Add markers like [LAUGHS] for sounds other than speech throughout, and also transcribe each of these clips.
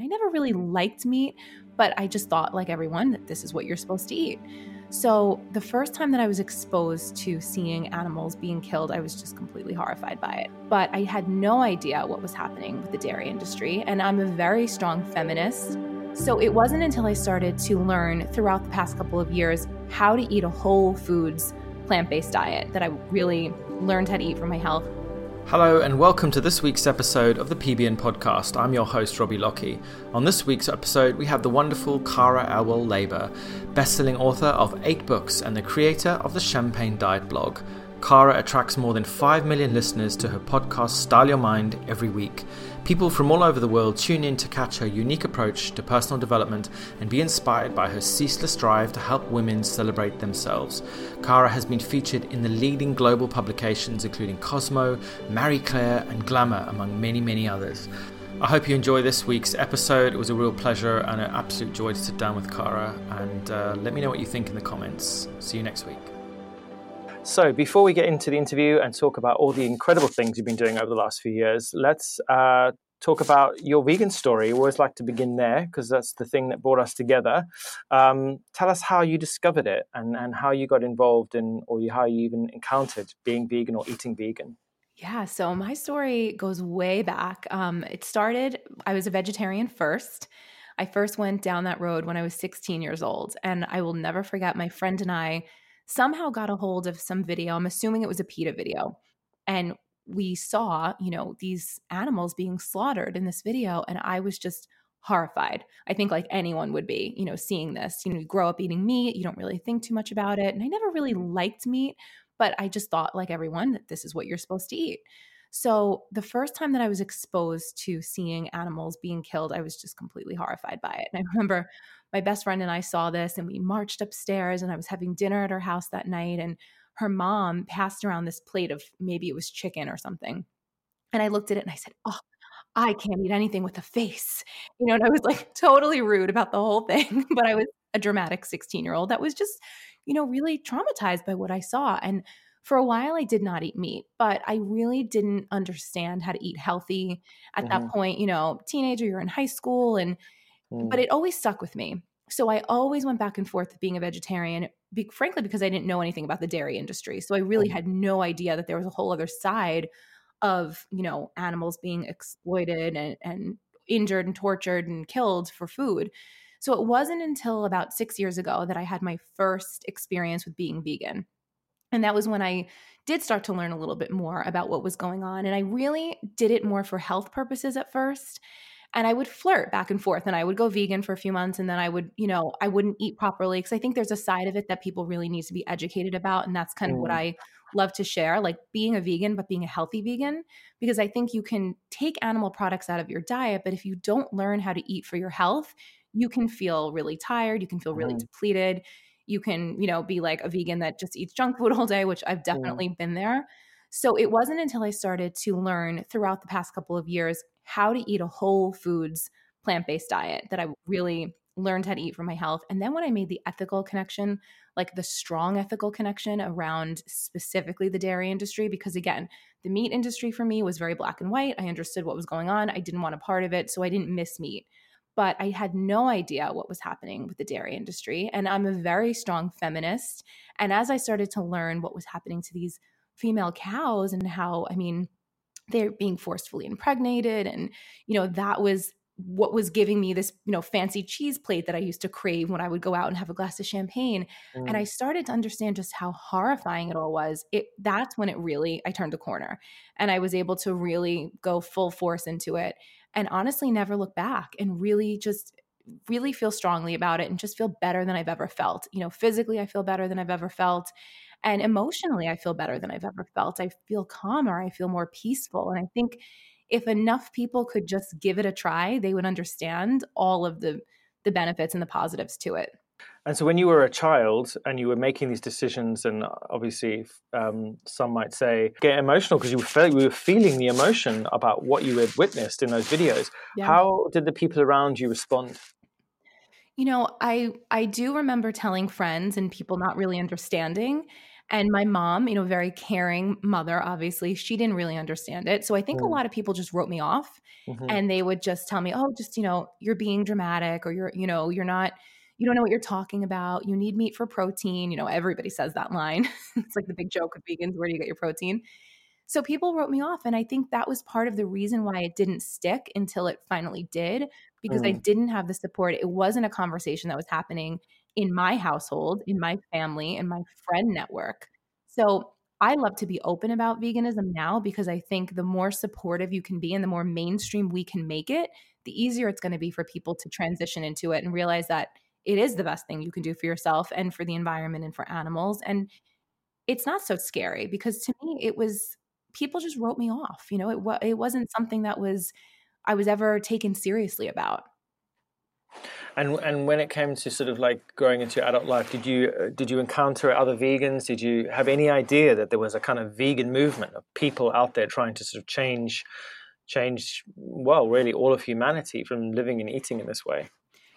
And I never really mm-hmm. liked meat, but I just thought, like everyone, that this is what you're supposed to eat. So the first time that I was exposed to seeing animals being killed, I was just completely horrified by it. But I had no idea what was happening with the dairy industry. And I'm a very strong feminist. So it wasn't until I started to learn throughout the past couple of years how to eat a whole foods plant based diet that I really learned how to eat for my health. Hello, and welcome to this week's episode of the PBN podcast. I'm your host, Robbie Lockie. On this week's episode, we have the wonderful Cara Alwill Leyba, best-selling author of eight books and the creator of the Champagne Diet blog. Cara attracts more than 5 million listeners to her podcast Style Your Mind every week. People from all over the world tune in to catch her unique approach to personal development and be inspired by her ceaseless drive to help women celebrate themselves. Cara has been featured in the leading global publications including Cosmo, Marie Claire, and Glamour, among many, many others. I hope you enjoy this week's episode. It was a real pleasure and an absolute joy to sit down with Cara. And uh, let me know what you think in the comments. See you next week. So, before we get into the interview and talk about all the incredible things you've been doing over the last few years, let's uh, talk about your vegan story. I always like to begin there because that's the thing that brought us together. Um, tell us how you discovered it and, and how you got involved in, or how you even encountered being vegan or eating vegan. Yeah, so my story goes way back. Um, it started, I was a vegetarian first. I first went down that road when I was 16 years old. And I will never forget my friend and I somehow got a hold of some video. I'm assuming it was a PETA video. And we saw, you know, these animals being slaughtered in this video. And I was just horrified. I think like anyone would be, you know, seeing this. You know, you grow up eating meat, you don't really think too much about it. And I never really liked meat, but I just thought, like everyone, that this is what you're supposed to eat. So the first time that I was exposed to seeing animals being killed, I was just completely horrified by it. And I remember my best friend and I saw this and we marched upstairs and I was having dinner at her house that night and her mom passed around this plate of maybe it was chicken or something. And I looked at it and I said, "Oh, I can't eat anything with a face." You know, and I was like [LAUGHS] totally rude about the whole thing, [LAUGHS] but I was a dramatic 16-year-old that was just, you know, really traumatized by what I saw and for a while I did not eat meat, but I really didn't understand how to eat healthy at mm-hmm. that point, you know, teenager, you're in high school and mm. but it always stuck with me. So I always went back and forth being a vegetarian, be, frankly because I didn't know anything about the dairy industry. So I really had no idea that there was a whole other side of, you know, animals being exploited and, and injured and tortured and killed for food. So it wasn't until about 6 years ago that I had my first experience with being vegan. And that was when I did start to learn a little bit more about what was going on. And I really did it more for health purposes at first. And I would flirt back and forth and I would go vegan for a few months and then I would, you know, I wouldn't eat properly because I think there's a side of it that people really need to be educated about. And that's kind of what mm. I love to share like being a vegan, but being a healthy vegan, because I think you can take animal products out of your diet, but if you don't learn how to eat for your health, you can feel really tired, you can feel really mm. depleted you can, you know, be like a vegan that just eats junk [LAUGHS] food all day, which I've definitely yeah. been there. So it wasn't until I started to learn throughout the past couple of years how to eat a whole foods plant based diet that I really learned how to eat for my health. And then when I made the ethical connection, like the strong ethical connection around specifically the dairy industry, because again, the meat industry for me was very black and white. I understood what was going on. I didn't want a part of it. So I didn't miss meat but I had no idea what was happening with the dairy industry. And I'm a very strong feminist. And as I started to learn what was happening to these female cows and how, I mean, they're being forcefully impregnated, and, you know, that was what was giving me this you know fancy cheese plate that i used to crave when i would go out and have a glass of champagne mm. and i mm. started to understand just how horrifying it all was it that's when it really i turned a corner and i was able to really go full force into it and honestly never look back and really just really feel strongly about it and just feel better than I've ever felt. You know, physically, I feel better than I've ever felt. And emotionally, I feel better than I've ever felt. I feel calmer. I feel more peaceful. And I think if enough people could just give it a try, they would understand all of the the benefits and the positives to it. And so, when you were a child and you were making these decisions, and obviously, um, some might say get emotional because you were feeling, we were feeling the emotion about what you had witnessed in those videos. Yeah. How did the people around you respond? You know, I I do remember telling friends and people not really understanding, And my mom, you know, very caring mother, obviously, she didn't really understand it. So I think mm. a lot of people just wrote me off mm-hmm. and they would just tell me, oh, just, you know, you're being dramatic or you're, you know, you're not, you don't know what you're talking about. You need meat for protein. You know, everybody says that line. [LAUGHS] it's like the big joke of vegans where do you get your protein? So people wrote me off. And I think that was part of the reason why it didn't stick until it finally did, because mm. I didn't have the support. It wasn't a conversation that was happening in my household, in my family, in my friend network. So I love to be open about veganism now because I think the more supportive you can be and the more mainstream we can make it, the easier it's going to be for people to transition into it and realize that it is the best thing you can do for yourself and for the environment and for animals. And it's not so scary because to me, it was people just wrote me off. You know, it, it wasn't something that was I was ever taken seriously about. And and when it came to sort of like growing into your adult life, did you uh, did you encounter other vegans? Did you have any idea that there was a kind of vegan movement of people out there trying to sort of change change well, really all of humanity from living and eating in this way?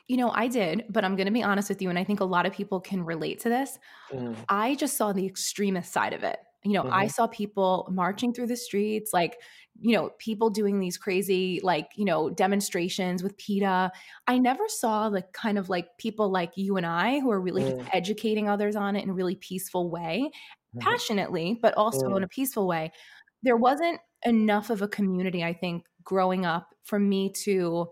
You know, I did, but I'm going to be honest with you and I think a lot of people can relate to this. Mm. I just saw the extremist side of it. You know, mm-hmm. I saw people marching through the streets, like, you know, people doing these crazy, like, you know, demonstrations with PETA. I never saw the kind of like people like you and I who are really mm. educating others on it in a really peaceful way, mm-hmm. passionately, but also mm. in a peaceful way. There wasn't enough of a community, I think, growing up for me to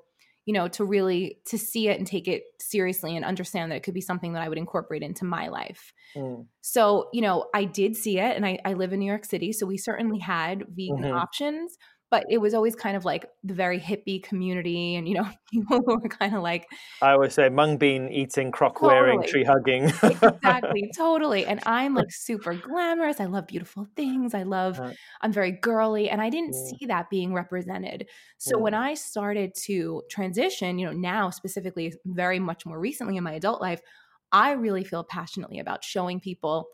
you know to really to see it and take it seriously and understand that it could be something that i would incorporate into my life mm. so you know i did see it and I, I, live in new york city so we certainly had vegan mm-hmm. options but it was always kind of like the very hippie community and you know [LAUGHS] people who were kind of like i always say mung bean eating croc totally. wearing tree hugging exactly [LAUGHS] totally and i'm like super glamorous i love beautiful things i love uh, i'm very girly and i didn't yeah. see that being represented so yeah. when mm. i started to transition you know now specifically very much more recently in my adult life i really feel passionately about showing people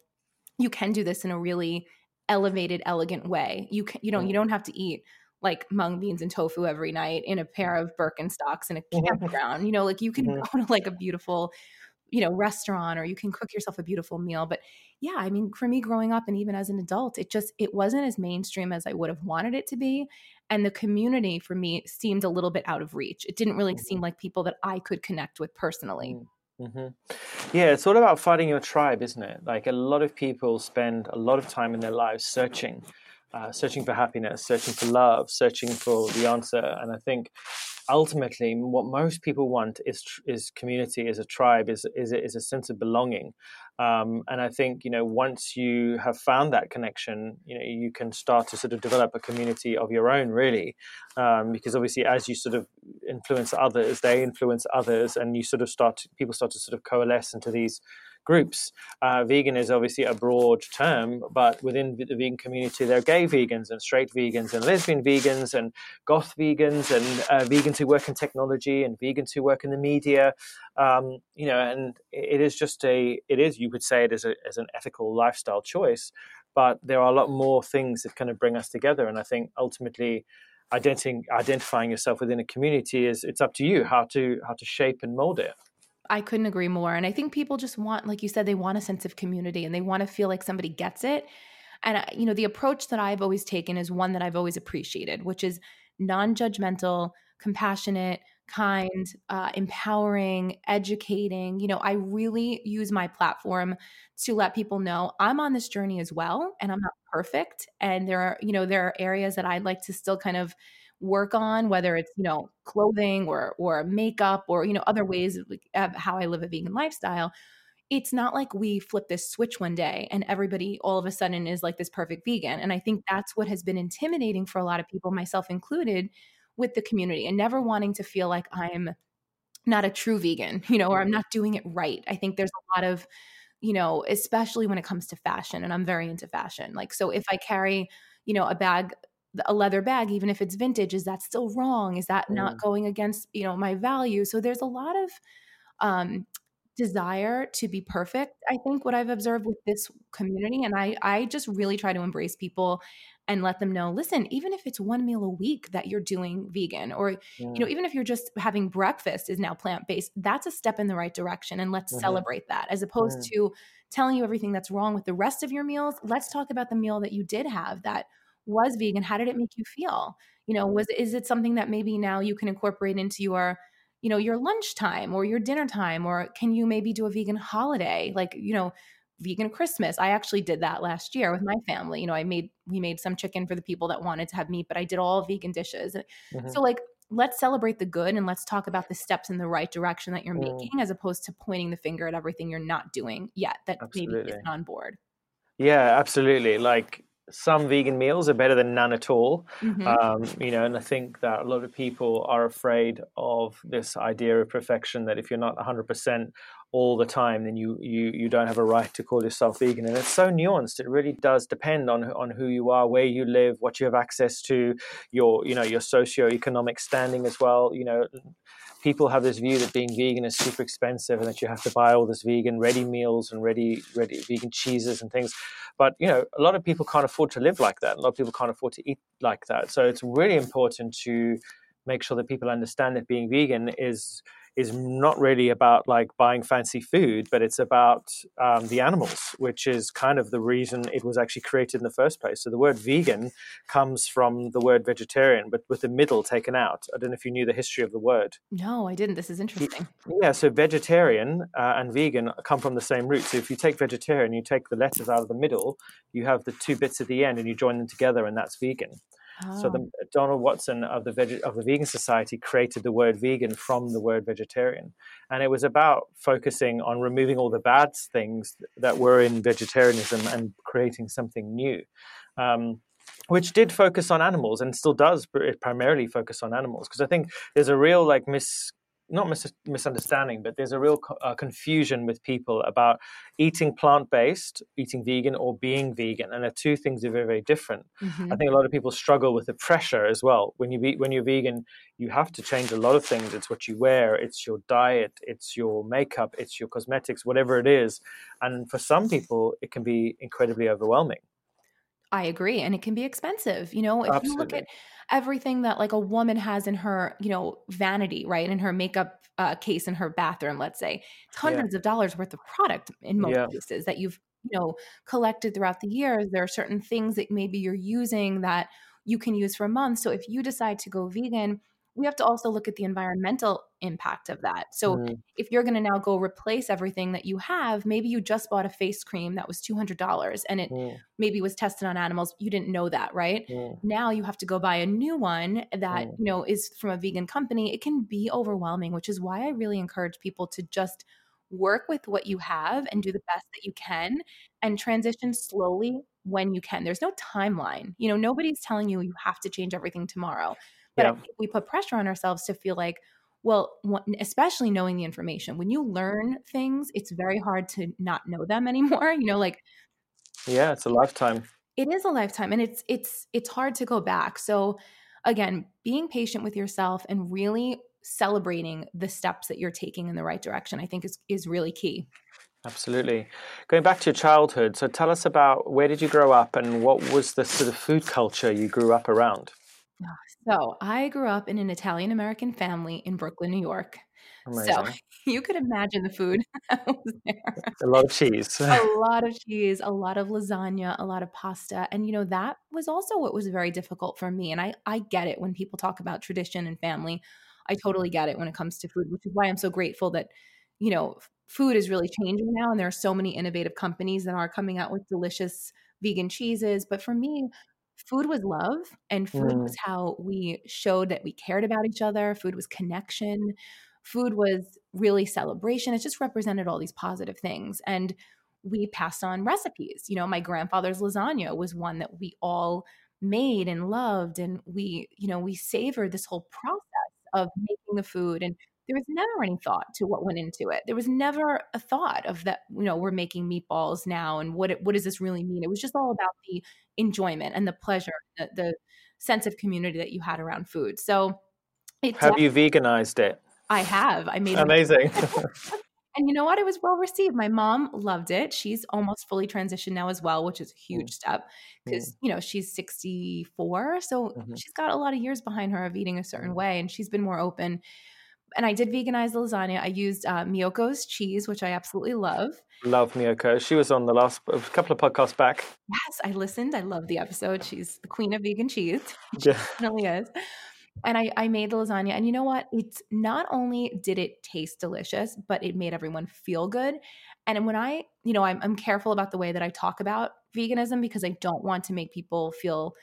you can do this in a really elevated elegant way you can you know mm. you don't have to eat like mung beans and tofu every night in a pair of Birkenstocks in a mm-hmm. campground. You know, like you can mm-hmm. go to like a beautiful, you know, restaurant or you can cook yourself a beautiful meal. But yeah, I mean, for me growing up and even as an adult, it just it wasn't as mainstream as I would have wanted it to be. And the community for me seemed a little bit out of reach. It didn't really seem mm-hmm. like people that I could connect with personally. Mm. Mm-hmm. Yeah, it's all about finding your tribe, isn't it? Like a lot of people spend a lot of time in their lives searching uh, searching for happiness, searching for love, searching for the answer. And I think ultimately, what most people want is is community, is a tribe, is is is a sense of belonging. Um, and I think you know once you have found that connection, you know you can start to sort of develop a community of your own, really, um, because obviously as you sort of influence others, they influence others, and you sort of start to, people start to sort of coalesce into these groups. Uh, vegan is obviously a broad term, but within the vegan community, there are gay vegans and straight vegans and lesbian vegans and goth vegans and uh, vegans who work in technology and vegans who work in the media. Um, you know, and it is just a, it is, you could say it as, a, as an ethical lifestyle choice, but there are a lot more things that kind of bring us together. And I think ultimately, identifying identifying yourself within a community is it's up to you how to how to shape and mold it I couldn't agree more. And I think people just want, like you said, they want a sense of community and they want to feel like somebody gets it. And, you know, the approach that I've always taken is one that I've always appreciated, which is non judgmental, compassionate, kind, uh, empowering, educating. You know, I really use my platform to let people know I'm on this journey as well and I'm not perfect. And there are, you know, there are areas that I'd like to still kind of work on whether it's you know clothing or or makeup or you know other ways of how i live a vegan lifestyle it's not like we flip this switch one day and everybody all of a sudden is like this perfect vegan and i think that's what has been intimidating for a lot of people myself included with the community and never wanting to feel like i'm not a true vegan you know or i'm not doing it right. I think there's a lot of you know especially when it comes to fashion and i'm very into fashion like so if i carry you know a bag a leather bag even if it's vintage is that still wrong is that not mm. going against you know my value so there's a lot of um desire to be perfect i think what i've observed with this community and i i just really try to embrace people and let them know listen even if it's one meal a week that you're doing vegan or mm. you know even if you're just having breakfast is now plant-based that's a step in the right direction and let's mm-hmm. celebrate that as opposed mm. to telling you everything that's wrong with the rest of your meals let's talk about the meal that you did have that was vegan how did it make you feel? You know was is it something that maybe now you can incorporate into your you know your lunchtime or your dinner time or can you maybe do a vegan holiday? Like you know vegan christmas. I actually did that last year with my family. You know i made we made some chicken for the people that wanted to have meat but i did all vegan dishes. Mm-hmm. so like let's celebrate the good and let's talk about the steps in the right direction that you're mm. making as opposed to pointing the finger at everything you're not doing yet that absolutely. maybe isn't on board. Yeah absolutely. Like some vegan meals are better than none at all. Mm-hmm. Um, you know, and I think that a lot of people are afraid of this idea of perfection. That if you're not 100% all the time, then you you you don't have a right to call yourself vegan. And it's so nuanced. It really does depend on on who you are, where you live, what you have access to, your you know your socioeconomic standing as well. You know, people have this view that being vegan is super expensive and that you have to buy all this vegan ready meals and ready ready vegan cheeses and things but you know, a lot of people can't afford to live like that. A lot of people can't afford to eat like that. So it's really important to make sure that people understand that being vegan is is not really about like buying fancy food, but it's about um, the animals, which is kind of the reason it was actually created in the first place. So the word vegan comes from the word vegetarian, but with the middle taken out. I don't know if you knew the history of the word. No, I didn't. This is interesting. Yeah, so vegetarian uh, and vegan come from the same root. So if you take vegetarian, you take the letters out of the middle, you have the two bits at the end, and you join them together, and that's vegan. So the, oh. Donald Watson of the veg, of the Vegan Society created the word vegan from the word vegetarian, and it was about focusing on removing all the bad things that were in vegetarianism and creating something new. Um, which did focus on animals and still does primarily focus on animals because I think there's a real like mis not mis- misunderstanding, but there's a real co- uh, confusion with people about eating plant based, eating vegan, or being vegan, and the two things are very, very different. Mm-hmm. I think a lot of people struggle with the pressure as well. When you be, when you're vegan, you have to change a lot of things. It's what you wear, it's your diet, it's your makeup, it's your cosmetics, whatever it is. And for some people, it can be incredibly overwhelming. I agree. And it can be expensive. You know, if Absolutely. you look at everything that like a woman has in her, you know, vanity, right? In her makeup uh, case in her bathroom, let's say, it's hundreds yeah. of dollars worth of product in most yeah. cases that you've, you know, collected throughout the years. There are certain things that maybe you're using that you can use for months. So if you decide to go vegan, we have to also look at the environmental impact of that. So mm. if you're going to now go replace everything that you have, maybe you just bought a face cream that was $200 and it mm. maybe was tested on animals. You didn't know that, right? Mm. Now you have to go buy a new one that, you know, is from a vegan company. It can be overwhelming, which is why I really encourage people to just work with what you have and do the best that you can and transition slowly when you can. There's no timeline. You know, nobody's telling you you have to change everything tomorrow. But yeah. we put pressure on ourselves to feel like, well, especially knowing the information. When you learn things, it's very hard to not know them [LAUGHS] anymore. You know, like yeah, it's a lifetime. It is a lifetime, and it's it's it's hard to go back. So again, being patient with yourself and really celebrating the steps that you're taking in the right direction, I think is is really key. Absolutely. Going back to your childhood, so tell us about where did you grow up and what was the sort of food culture you grew up around? So I grew up in an Italian American family in Brooklyn, New York. Amazing. So [LAUGHS] you could imagine the food [LAUGHS] that was there. A lot of cheese. a [LAUGHS] lot of cheese, a lot of lasagna, a lot of pasta. And you know, that was also what was very difficult for me. And I, I get it when people talk about tradition and family. I totally get it when it comes to food, which is why I'm so grateful that, you know, food is really changing now. And there are so many innovative companies that are coming out with delicious vegan cheeses. But for me, food was love and food mm. was how we showed that we cared about each other food was connection food was really celebration it just represented all these positive things and we passed on recipes you know my grandfather's lasagna was one that we all made and loved and we you know we savored this whole process of making the food and there was never any thought to what went into it. There was never a thought of that, you know, we're making meatballs now and what it, what does this really mean? It was just all about the enjoyment and the pleasure, the, the sense of community that you had around food. So have you veganized it? I have. I made amazing. [LAUGHS] And you know what? It was well received. My mom loved it. She's almost fully transitioned now as well, which is a Mm. huge step because, you know, she's 64. So Mhm. she's got a lot of years behind her of eating a certain Mm. way and she's been more open. And I did veganize the lasagna. I used uh, Miyoko's cheese, which I absolutely love. Love Miyoko. She was on the last a couple of podcasts back. Yes, I listened. I love the episode. She's the queen of vegan cheese. [LAUGHS] Yeah. definitely is. And I, I made the lasagna. And you know what? It's not only did it taste delicious, but it made everyone feel good. And when I, you know, I'm, I'm careful about the way that I talk about veganism because I don't want to make people feel,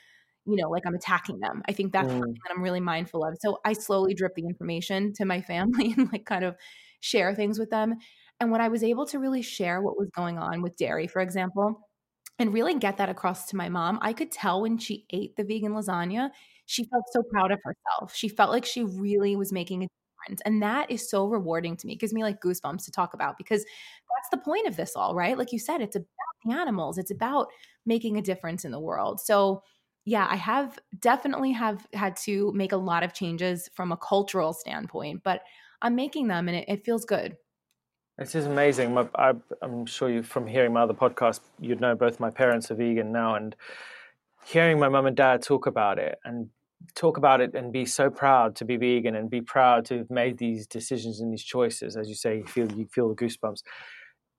you know, like I'm attacking them. I think that's Mm. something that I'm really mindful of. So I slowly drip the information to my family [LAUGHS] and like kind of share things with them. And when I was able to really share what was going on with dairy, for example, and really get that across to my mom, I could tell when she ate the vegan lasagna, she felt so proud of herself. She felt like she really was making a difference. And that is so rewarding to me. It gives me like goosebumps to talk about because that's the point of this all, right? Like you said, it's about the animals, it's about making a difference in the world. So, yeah, I have definitely have had to make a lot of changes from a cultural standpoint, but I'm making them and it, it feels good. This is amazing. My, I, I'm sure you, from hearing my other podcast, you'd know both my parents are vegan now, and hearing my mum and dad talk about it and talk about it and be so proud to be vegan and be proud to have made these decisions and these choices, as you say, you feel you feel the goosebumps.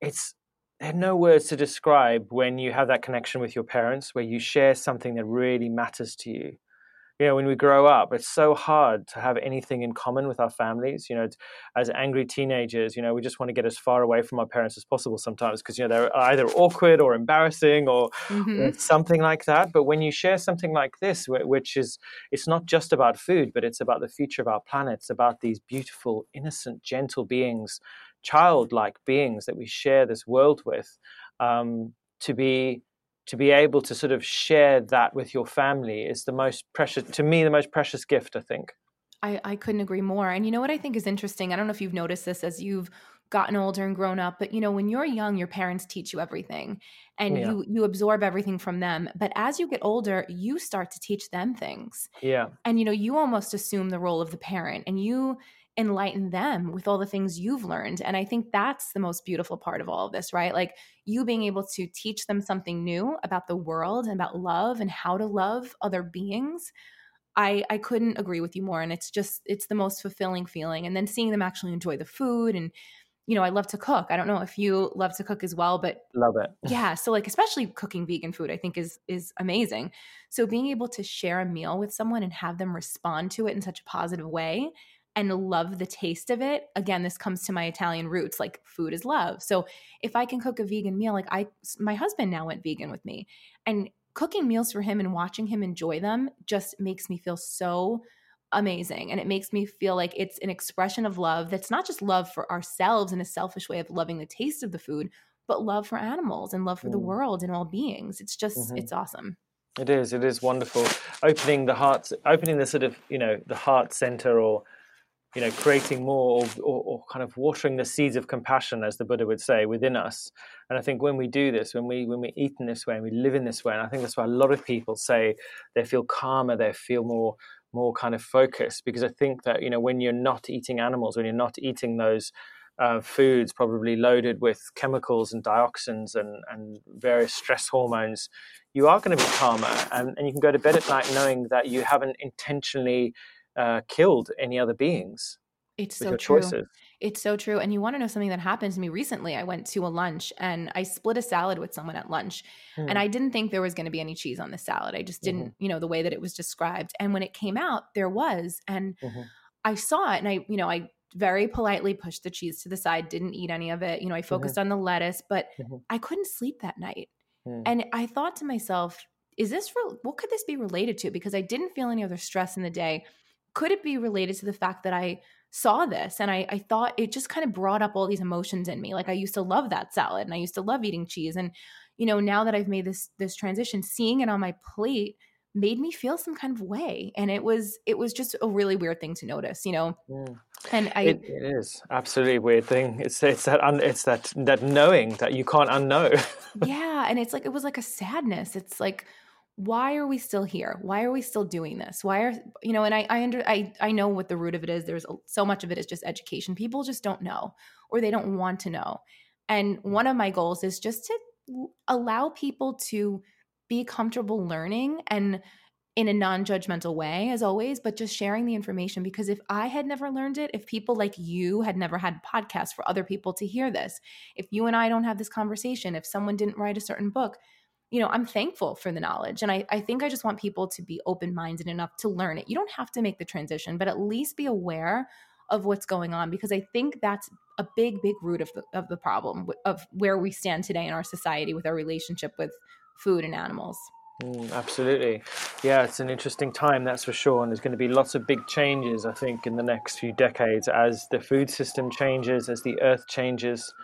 It's there are no words to describe when you have that connection with your parents, where you share something that really matters to you. You know when we grow up it's so hard to have anything in common with our families you know as angry teenagers you know we just want to get as far away from our parents as possible sometimes because you know they're either awkward or embarrassing or, Mhm. or [LAUGHS] something like that. But when you share something like this which is it's not just about food but it's about the future of our planet. It's about these beautiful innocent gentle beings childlike beings that we share this world with um, to be to be able to sort of share that with your family is the most precious to me the most precious gift i think I, I couldn't agree more. And you know what I think is interesting? I don't know if you've noticed this as you've gotten older and grown up, but you know, when you're young, your parents teach you everything and Yeah. you you absorb everything from them. But as you get older, you start to teach them things. yeah And you know, you almost assume the role of the parent and you enlighten them with all the things you've learned. And I think that's the most beautiful part of all of this, right? Like you being able to teach them something new about the world and about love and how to love other beings. I I couldn't agree with you more and it's just it's the most fulfilling feeling and then seeing them actually enjoy the food and you know I love to cook. I don't know if you love to cook as well but love it [LAUGHS] yeah so like especially cooking vegan food i think is is amazing so being able to share a meal with someone and have them respond to it in such a positive way and love the taste of it again this comes to my italian roots like food is love so if i can cook a vegan meal like i my husband now went vegan with me and cooking meals for him and watching him enjoy them just makes me feel so amazing and it makes me feel like it's an expression of love that's not just love for ourselves in a selfish way of loving the taste of the food but love for animals and love for the Mm. world and all beings. It's just, Mhm. it's awesome. it is it is wonderful opening the heart opening the sort of you know the heart center or you know creating more or, or, or kind of watering the seeds of compassion as the buddha would say within us and i think when we do this when we when we eat in this way and we live in this way and i think that's why a lot of people say they feel calmer they feel more more kind of focused because i think that you know when you're not eating animals when you're not eating those uh, foods probably loaded with chemicals and dioxins and, and various stress hormones, you are going to be calmer. And, and you can go to bed at night knowing that you haven't intentionally uh, killed any other beings It's so true. choices. It's so true. And you want to know something that happened to me recently? I went to a lunch and I split a salad with someone at lunch. Hmm. And I didn't think there was going to be any cheese on the salad. I just didn't, you know, the way that it was described. And when it came out, there was. And Mhm. I saw it and I, you know, I very politely pushed the cheese to the side, didn't eat any of it. You know, I focused on the lettuce, but Mhm. I couldn't sleep that night. Hmm. And I thought to myself, is this re- what could this be related to? Because I didn't feel any other stress in the day. Could it be related to the fact that I saw this and I, I thought it just kind of brought up all these emotions in me. Like I used to love that salad and I used to love eating cheese. And, you know, now that I've made this this transition, seeing it on my plate made me feel some kind of way. And it was it was just a really weird thing to notice, you know. Hmm. And I It, it is absolutely a weird thing. It's it's that un, it's that that knowing that you can't unknow. [LAUGHS] yeah and it's like it was like a sadness it's like why are we still here? Why are we still doing this? Why are you know? And I I under I I know what the root of it is. There's so much of it is just education. People just don't know, or they don't want to know. And one of my goals is just to allow people to be comfortable learning and in a non-judgmental way as always but just sharing the information because if i had never learned it if people like you had never had podcasts for other people to hear this if you and i don't have this conversation if someone didn't write a certain book you know i'm thankful for the knowledge and i, I think i just want people to be open-minded enough to learn it you don't have to make the transition but at least be aware of what's going on because i think that's a big big root of the, of the problem of where we stand today in our society with our relationship with food and animals Mm, absolutely. Yeah, it's an interesting time, that's for sure. And there's going to be lots of big changes, I think, in the next few decades as the food system changes, as the earth changes.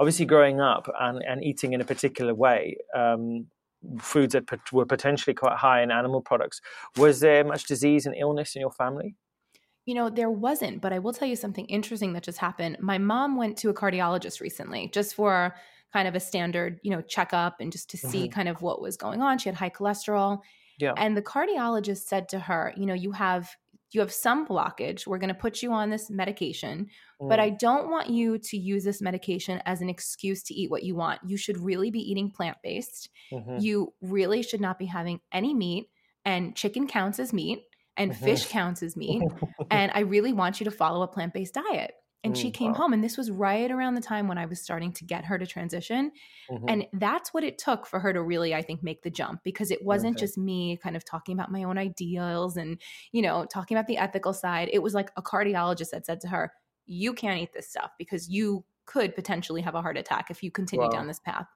Obviously, growing up and, and eating in a particular way, um, foods that were potentially quite high in animal products. Was there much disease and illness in your family? You know, there wasn't, but I will tell you something interesting that just happened. My mom went to a cardiologist recently just for kind of a standard, you know, checkup and just to see mm-hmm. kind of what was going on. She had high cholesterol. Yeah. And the cardiologist said to her, you know, you have you have some blockage. We're going to put you on this medication, mm. but I don't want you to use this medication as an excuse to eat what you want. You should really be eating plant-based. Mm-hmm. You really should not be having any meat and chicken counts as meat and mm-hmm. fish counts as meat. [LAUGHS] and I really want you to follow a plant-based diet. And mm, she came wow. home, and this was right around the time when I was starting to get her to transition. Mm-hmm. And that's what it took for her to really, I think, make the jump because it wasn't okay. just me kind of talking about my own ideals and, you know, talking about the ethical side. It was like a cardiologist that said to her, You can't eat this stuff because you could potentially have a heart attack if you continue wow. down this path.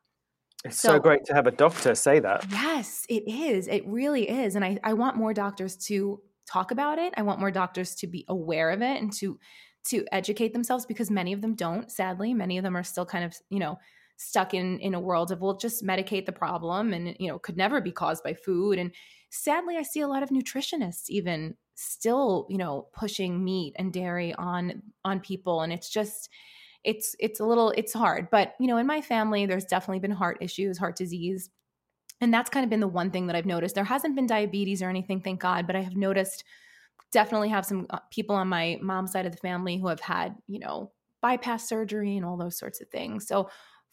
It's so, so, great to have a doctor say that. Yes, it is. It really is. And I, I want more doctors to talk about it. I want more doctors to be aware of it and to to educate themselves because many of them don't sadly. Many of them are still kind of you know stuck in in a world of we'll just medicate the problem and you know could never be caused by food. And sadly i see a lot of nutritionists even still you know pushing meat and dairy on on people. And it's just it's it's a little it's hard. But you know in my family there's definitely been heart issues heart disease. And that's kind of been the one thing that i've noticed. There hasn't been diabetes or anything thank god but i have noticed definitely have some uh, people on my mom's side of the family who have had, you know, bypass surgery and all those sorts of things. So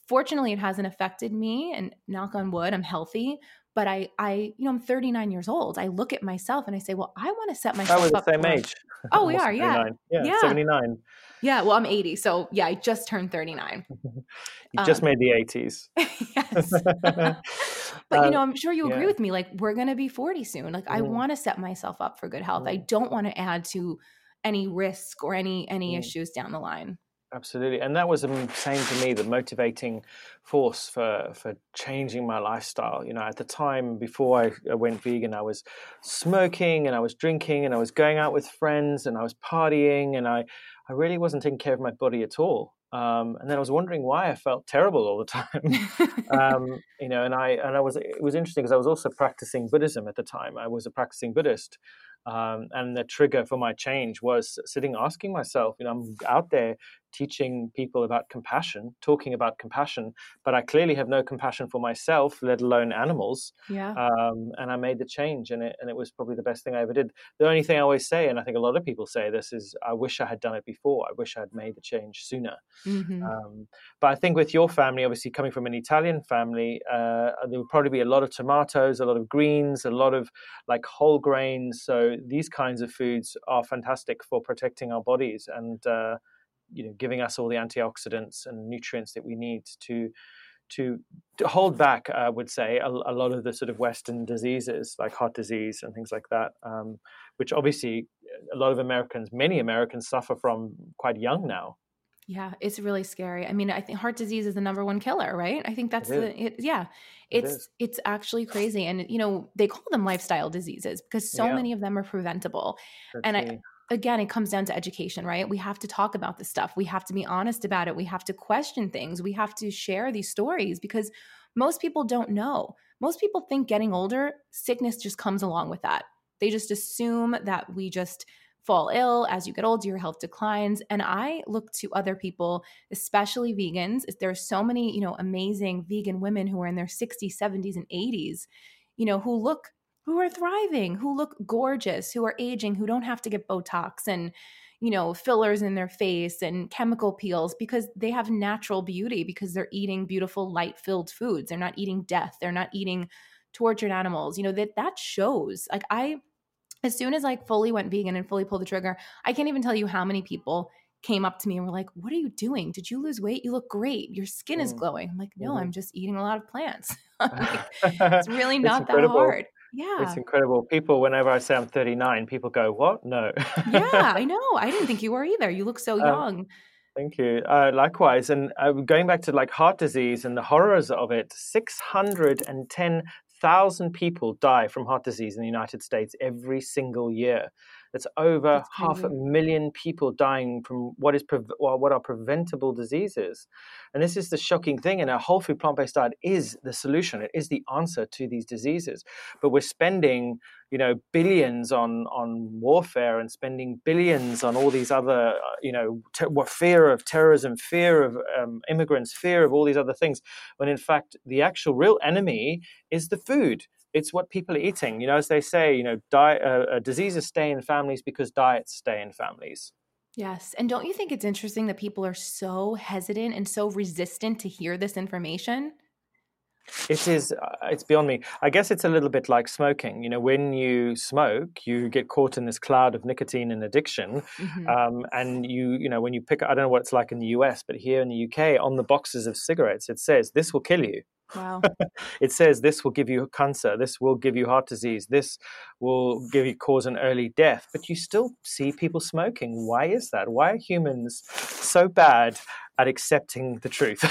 fortunately it hasn't affected me and knock on wood, I'm healthy. But I, I, you know, I'm 39 years old. I look at myself and I say, well, I want to set myself. I was the same for, age. [LAUGHS] Oh, we are, yeah. yeah, yeah, 79. Yeah, well, I'm 80, so yeah, I just turned 39. [LAUGHS] you um, just made the 80s. [LAUGHS] yes. but you uh, know, I'm sure you agree yeah. with me. Like, we're going to be 40 soon. Like, mm. I want to set myself up for good health. Mm. I don't want to add to any risk or any any mm. issues down the line. Absolutely, and that was the same to me the motivating force for for changing my lifestyle. You know, at the time before I, I went vegan, I was smoking and I was drinking and I was going out with friends and I was partying and I I really wasn't taking care of my body at all. Um, and then I was wondering why I felt terrible all the time. [LAUGHS] um, you know, and I and I was it was interesting because I was also practicing Buddhism at the time. I was a practicing Buddhist, um, and the trigger for my change was sitting asking myself, you know, I'm out there teaching people about compassion, talking about compassion, but I clearly have no compassion for myself, let alone animals. Yeah. Um, and I made the change, and it and it was probably the best thing I ever did. The only thing I always say, and I think a lot of people say this, is I wish I had done it before. I wish I had made the change sooner. Mm-hmm. Um, but I think with your family, obviously coming from an Italian family, uh, there would probably be a lot of tomatoes, a lot of greens, a lot of like whole grains. So these kinds of foods are fantastic for protecting our bodies and. Uh, you know giving us all the antioxidants and nutrients that we need to to, to hold back, I would say, a, a, lot of the sort of Western diseases like heart disease and things like that, um, which obviously a lot of Americans, many Americans, suffer from quite young now. Yeah, it's really scary. I mean, I think heart disease is the number one killer, right? I think that's it the it, yeah. It's it it's actually crazy, and you know they call them lifestyle diseases because so yeah. many of them are preventable. That's and I again, it comes down to education, right? We have to talk about this stuff. We have to be honest about it. We have to question things. We have to share these stories because most people don't know. Most people think getting older, sickness just comes along with that. They just assume that we just fall ill as you get older your health declines and i look to other people especially vegans there are so many you know amazing vegan women who are in their 60s 70s and 80s you know, who look who are thriving, who look gorgeous, who are aging, who don't have to get Botox and, you know, fillers in their face and chemical peels because they have natural beauty because they're eating beautiful, light filled foods. They're not eating death. They're not eating tortured animals. You know, that that shows. Like I as soon as I fully went vegan and fully pulled the trigger, I can't even tell you how many people came up to me and were like, What are you doing? Did you lose weight? You look great. Your skin is mm. glowing. I'm like, No, mm-hmm. I'm just eating a lot of plants. [LAUGHS] like, [LAUGHS] it's really not it's that hard. Yeah. It's incredible. People, whenever I say I'm 39, people go, What? No. yeah, I [LAUGHS] know. I didn't think you were either. You look so um, young. Um, Thank you. Uh, likewise, and uh, going back to like heart disease and the horrors of it, six hundred and ten thousand people die from heart disease in the United States every single year. That's over That's half a million people dying from what is pre- what are preventable diseases, and this is the shocking thing. And a whole food plant based diet is the solution. It is the answer to these diseases. But we're spending, you know, billions on on warfare and spending billions on all these other, uh, you know, what fear of terrorism, fear of um, immigrants, fear of all these other things. When in fact, the actual real enemy is the food it's what people are eating. You know, as they say, you know, di- uh, uh, diseases stay in families because diets stay in families. Yes. And don't you think it's interesting that people are so hesitant and so resistant to hear this information? It is, uh, it's beyond me. I guess it's a little bit like smoking. You know, when you smoke, you get caught in this cloud of nicotine and addiction. Mm-hmm. Um, and you, you know, when you pick, I don't know what it's like in the US, but here in the UK, on the boxes of cigarettes, it says, this will kill you. Wow. [LAUGHS] it says this will give you cancer, this will give you heart disease, this will give you cause an early death, but you still see people smoking. Why is that? Why are humans so bad at accepting the truth? [LAUGHS]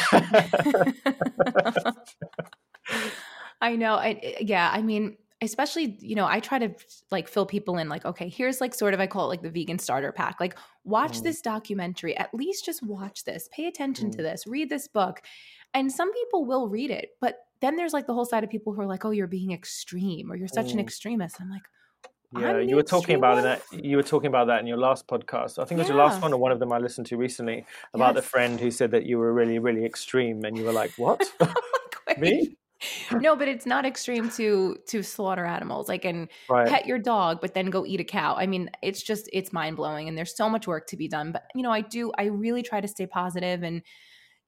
I know. I yeah, I mean, especially, you know, I try to like fill people in like, okay, here's like sort of I call it like the vegan starter pack. Like watch mm. this documentary. At least just watch this. Pay attention mm. to this. Read this book and some people will read it, but then there's like the whole side of people who are like, "Oh, you're being extreme or you're such mm. an extremist." I'm like, yeah, you were talking about that. You were talking about that in your last podcast. I think it was your last one, or one of them I listened to recently about yes. the friend who said that you were really, really extreme, and you were like, "What? [LAUGHS] [LAUGHS] Me?" no, but it's not extreme to to slaughter animals. Like and right. pet your dog, but then go eat a cow. I mean, it's just it's mind blowing, and there's so much work to be done. But you know, I do. I really try to stay positive and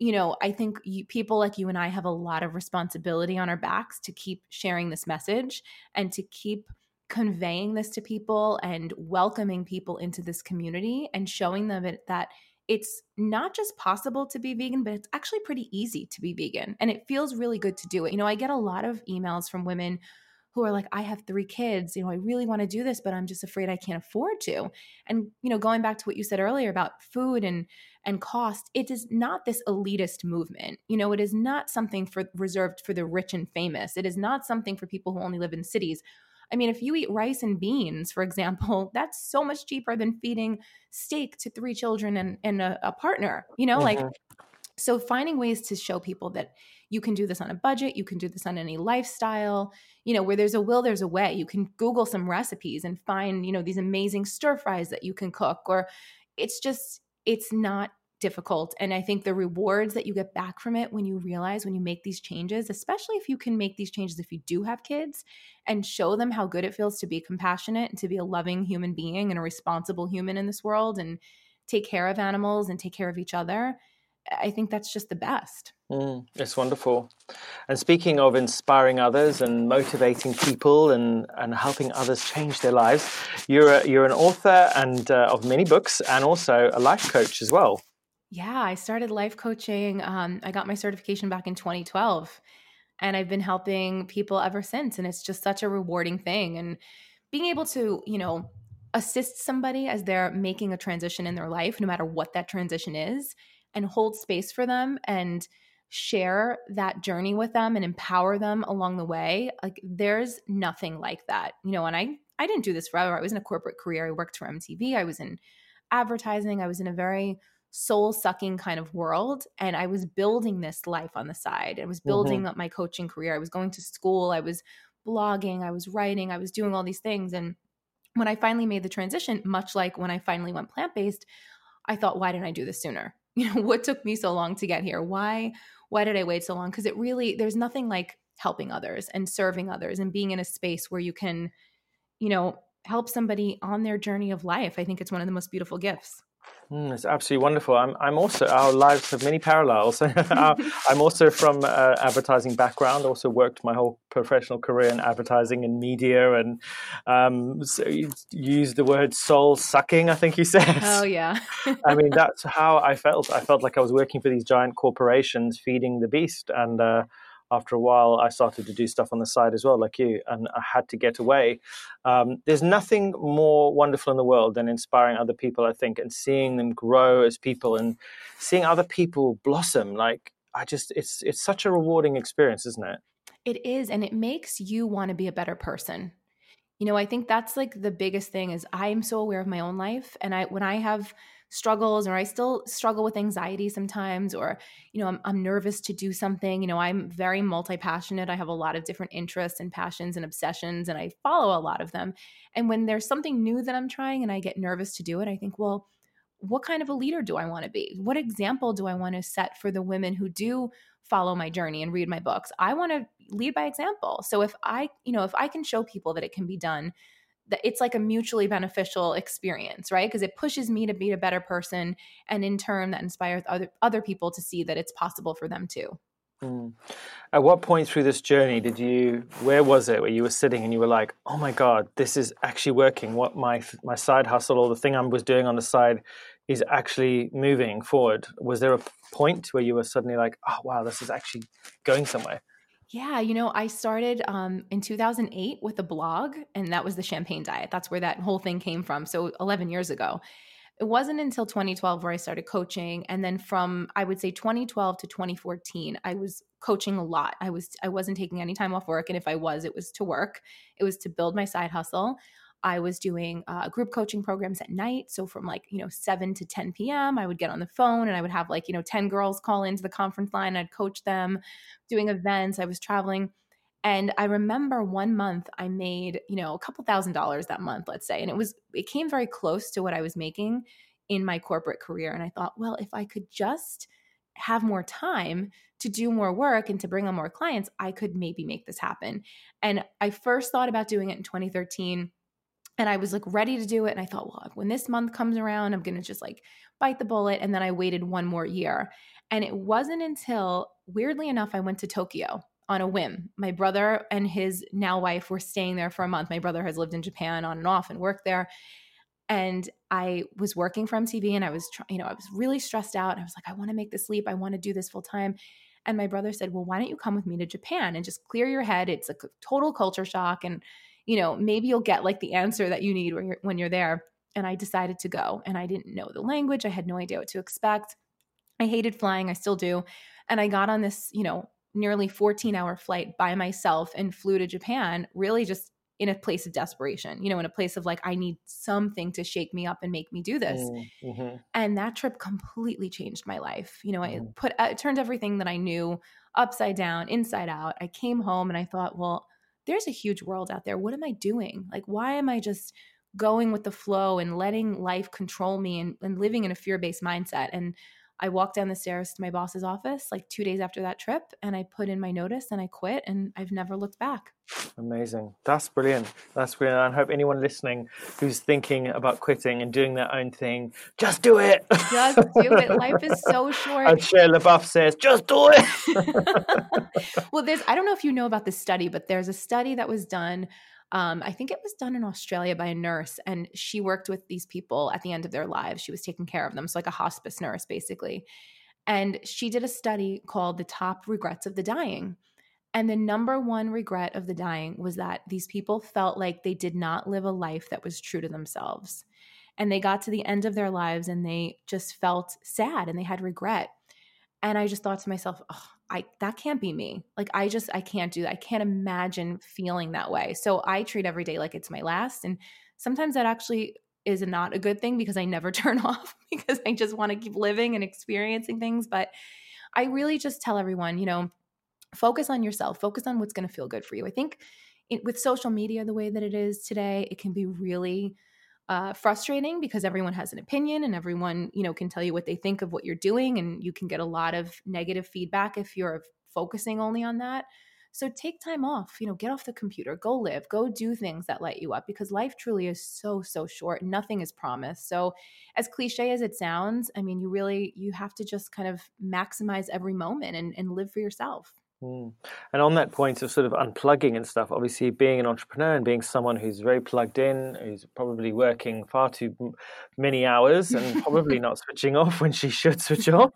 you know, I think you, people like you and I have a lot of responsibility on our backs to keep sharing this message and to keep conveying this to people and welcoming people into this community and showing them that it's not just possible to be vegan, but it's actually pretty easy to be vegan. And it feels really good to do it. You know, I get a lot of emails from women who are like, I have three kids, you know, I really want to do this, but I'm just afraid I can't afford to. And, you know, going back to what you said earlier about food and and cost, it is not this elitist movement. You know, it is not something for reserved for the rich and famous. It is not something for people who only live in cities. I mean, if you eat rice and beans, for example, [LAUGHS] that's so much cheaper than feeding steak to three children and, and a, a partner, you know, mm-hmm. like so finding ways to show people that you can do this on a budget, you can do this on any lifestyle, you know, where there's a will, there's a way. You can Google some recipes and find, you know, these amazing stir fries that you can cook, or it's just, it's not difficult. And I think the rewards that you get back from it when you realize when you make these changes, especially if you can make these changes if you do have kids and show them how good it feels to be compassionate and to be a loving human being and a responsible human in this world and take care of animals and take care of each other. I think that's just the best. Mm, it's wonderful. And speaking of inspiring others and motivating people and, and helping others change their lives, you're, a, you're an author and uh, of many books and also a life coach as well. Yeah, I started life coaching. Um, I got my certification back in 2012, and I've been helping people ever since. And it's just such a rewarding thing. And being able to, you know, assist somebody as they're making a transition in their life, no matter what that transition is, and hold space for them and share that journey with them and empower them along the way like there's nothing like that. You know and i i didn't do this forever. I was in a corporate career. I worked for mtv i was in advertising. I was in a very soul sucking kind of world and i was building this life on the side. I was building mm-hmm. up my coaching career. I was going to school. I was blogging. I was writing. I was doing all these things. And when i finally made the transition much like when i finally went plant-based i thought why didn't i do this sooner [LAUGHS] you know what took me so long to get here why why did i wait so long because it really there's nothing like helping others and serving others and being in a space where you can, you know, help somebody on their journey of life. I think it's one of the most beautiful gifts. Mm, it's absolutely wonderful. I'm, I'm also, our lives have many parallels. [LAUGHS] I'm also from uh, advertising background, also worked my whole professional career in advertising and media and um, so you used the word soul sucking, I think you said. Oh, yeah. [LAUGHS] I mean, that's how I felt. I felt like I was working for these giant corporations feeding the beast. And, uh, after a while, I started to do stuff on the side as well, like you, and I had to get away. Um, there's nothing more wonderful in the world than inspiring other people, I think, and seeing them grow as people and seeing other people blossom. Like, I just, it's it's such a rewarding experience, isn't it? It is, and it makes you want to be a better person. You know, I think that's like the biggest thing is I am so aware of my own life, and I when I have struggles or I still struggle with anxiety sometimes or you know I'm, I'm nervous to do something you know I'm very multi-passionate I have a lot of different interests and passions and obsessions and I follow a lot of them. And when there's something new that I'm trying and I get nervous to do it I think well what kind of a leader do I want to be? What example do I want to set for the women who do follow my journey and read my books? I want to lead by example. So if I you know if I can show people that it can be done that it's like a mutually beneficial experience, right? Because it pushes me to be a better person, and in turn, that inspires other other people to see that it's possible for them too. Mm. At what point through this journey did you? Where was it where you were sitting and you were like, "Oh my god, this is actually working. What my my side hustle or the thing I was doing on the side is actually moving forward." Was there a point where you were suddenly like, "Oh wow, this is actually going somewhere"? Yeah, you know, I started um, in 2008 with a blog, and that was the champagne diet. That's where that whole thing came from. So 11 years ago. It wasn't until 2012 where I started coaching, and then from I would say 2012 to 2014, I was coaching a lot. I was I wasn't taking any time off work, and if I was, it was to work. It was to build my side hustle. I was doing uh, group coaching programs at night. So from like, you know, 7 to 10 p.m., I would get on the phone and I would have like, you know, 10 girls call into the conference line. I'd coach them doing events. I was traveling. And I remember one month I made, you know, a couple thousand dollars that month, let's say. And it was, it came very close to what I was making in my corporate career. And I thought, well, if I could just have more time to do more work and to bring on more clients, I could maybe make this happen. And I first thought about doing it in 2013 and I was like ready to do it. And I thought, well, when this month comes around, I'm going to just like bite the bullet. And then I waited one more year. And it wasn't until, weirdly enough, I went to Tokyo on a whim. My brother and his now wife were staying there for a month. My brother has lived in Japan on and off and worked there. And I was working for MTV and I was, you know, I was really stressed out. I was like, I want to make this leap. I want to do this full time. And my brother said, Well, why don't you come with me to Japan and just clear your head? It's a total culture shock. And you know, maybe you'll get like the answer that you need when you're when you're there. And I decided to go and I didn't know the language. I had no idea what to expect. I hated flying, I still do. And I got on this, you know, nearly 14 hour flight by myself and flew to Japan, really just in a place of desperation, you know, in a place of like, I need something to shake me up and make me do this. Mm, mm-hmm. And that trip completely changed my life. You know, mm-hmm. I put, it turned everything that I knew upside down, inside out. I came home and I thought, well, there's a huge world out there. What am I doing? Like, why am I just going with the flow and letting life control me and, and living in a fear based mindset? And I walked down the stairs to my boss's office like two days after that trip and I put in my notice and I quit and I've never looked back. Amazing. That's brilliant. That's brilliant. I hope anyone listening who's thinking about quitting and doing their own thing, just do it. Just do it. [LAUGHS] Life is so short. And Shia LaBeouf says, just do it. [LAUGHS] well, there's, I don't know if you know about this study, but there's a study that was done um, I think it was done in Australia by a nurse, and she worked with these people at the end of their lives. She was taking care of them. So, like a hospice nurse, basically. And she did a study called The Top Regrets of the Dying. And the number one regret of the dying was that these people felt like they did not live a life that was true to themselves. And they got to the end of their lives and they just felt sad and they had regret. And I just thought to myself, oh, I that can't be me. Like I just I can't do that. I can't imagine feeling that way. So I treat every day like it's my last and sometimes that actually is not a good thing because I never [LAUGHS] turn off [LAUGHS] because I just want to keep living and experiencing things, but I really just tell everyone, you know, focus on yourself, focus on what's going to feel good for you. I think it, with social media the way that it is today, it can be really uh, frustrating because everyone has an opinion and everyone you know can tell you what they think of what you're doing and you can get a lot of negative feedback if you're focusing only on that So take time off, you know, get off the computer, go live, go do things that light you up because life truly is so, so short. Nothing is promised. So, as cliche as it sounds, I mean, you really, you have to just kind of maximize every moment and, and live for yourself. Mm. And on that point of sort of unplugging and stuff, obviously being an entrepreneur and being someone who's very plugged in, who's probably working far too many hours and [LAUGHS] probably not switching off when she should switch off.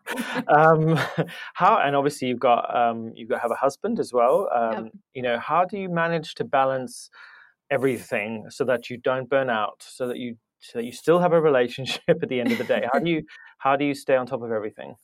Um, [LAUGHS] how and obviously you've got um, you've got to have a husband as well. Um, yep. You know, how do you manage to balance everything so that you don't burn out, so that you so that you still have a relationship at the end of the day? How do you how do you stay on top of everything?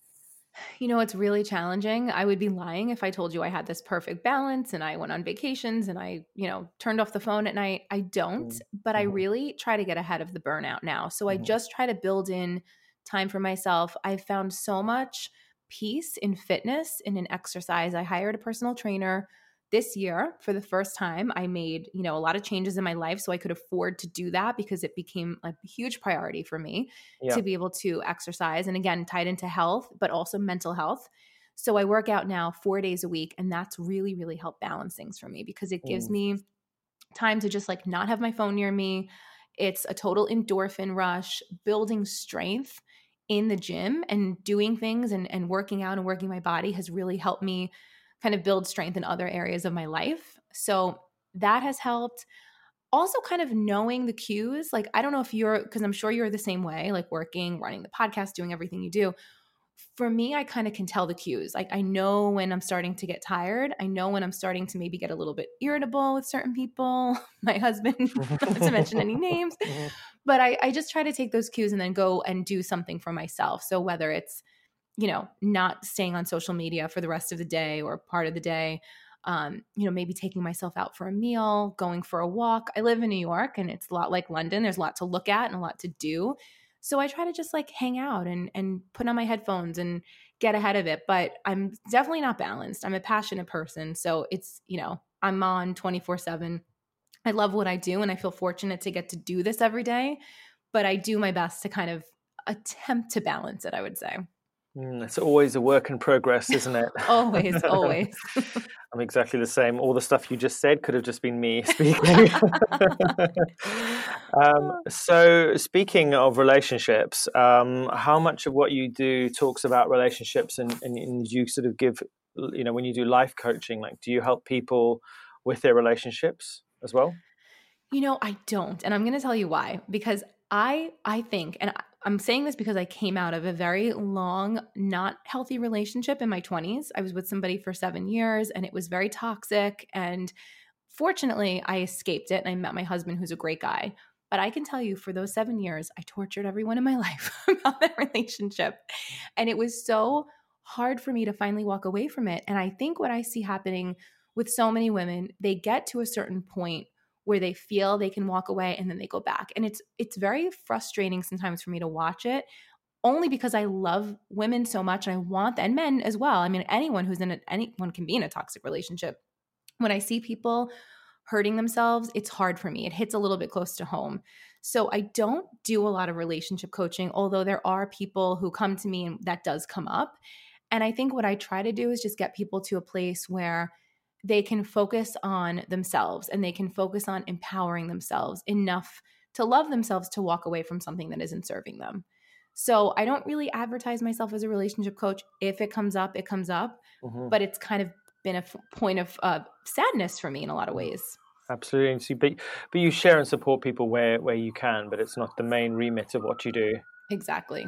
You know, it's really challenging. I would be lying if I told you I had this perfect balance and I went on vacations and I, you know, turned off the phone at night. I don't, mm-hmm. but I mm-hmm. really try to get ahead of the burnout now. So mm-hmm. I just try to build in time for myself. I found so much peace in fitness and in exercise. I hired a personal trainer this year for the first time i made you know a lot of changes in my life so i could afford to do that because it became a huge priority for me yeah. to be able to exercise and again tied into health but also mental health so i work out now four days a week and that's really really helped balance things for me because it gives mm. me time to just like not have my phone near me it's a total endorphin rush building strength in the gym and doing things and, and working out and working my body has really helped me kind of build strength in other areas of my life. So that has helped. Also, kind of knowing the cues. Like, I don't know if you're, because I'm sure you're the same way, like working, running the podcast, doing everything you do. For me, I kind of can tell the cues. Like, I know when I'm starting to get tired. I know when I'm starting to maybe get a little bit irritable with certain people. [LAUGHS] My husband, [LAUGHS] not to mention any names, [LAUGHS] but I, I just try to take those cues and then go and do something for myself. So, whether it's you know, not staying on social media for the rest of the day or part of the day. Um, you know, maybe taking myself out for a meal, going for a walk. I live in New York and it's a lot like London. There's a lot to look at and a lot to do. So I try to just like hang out and and put on my headphones and get ahead of it. But I'm definitely not balanced. I'm a passionate person. So it's, you know, I'm on 24 7. I love what I do and I feel fortunate to get to do this every day. But I do my best to kind of attempt to balance it, I would say. Mm, it's always a work in progress, [LAUGHS] isn't it? always, [LAUGHS] always. I'm exactly the same. All the stuff you just said could have just been me [LAUGHS] speaking. um, so, speaking of relationships, um, how much of what you do talks about relationships, and, and, and you sort of give, you know, when you do life coaching, like, do you help people with their relationships as well? You know, I don't, and I'm going to tell you why. Because I, I think, and I'm saying this because I came out of a very long, not healthy relationship in my 20s. I was with somebody for seven years and it was very toxic. And fortunately, I escaped it and I met my husband, who's a great guy. But I can tell you, for those seven years, I tortured everyone in my [LAUGHS] life about that relationship. And it was so hard for me to finally walk away from it. And I think what I see happening with so many women, they get to a certain point where they feel they can walk away and then they go back. And it's it's very frustrating sometimes for me to watch it only because I love women so much and I want and men as well. I mean anyone who's in a, anyone can be in a toxic relationship. When I see people hurting themselves, it's hard for me. It hits a little bit close to home. So I don't do a lot of relationship coaching, although there are people who come to me and that does come up. And I think what I try to do is just get people to a place where they can focus on themselves and they can focus on empowering themselves enough to love themselves to walk away from something that isn't serving them. So I don't really advertise myself as a relationship coach. If it comes up, it comes up, mm-hmm. but it's kind of been a f- point of uh, sadness for me in a lot of ways. Absolutely, but but you share and support people where where you can, but it's not the main remit of what you do. Exactly.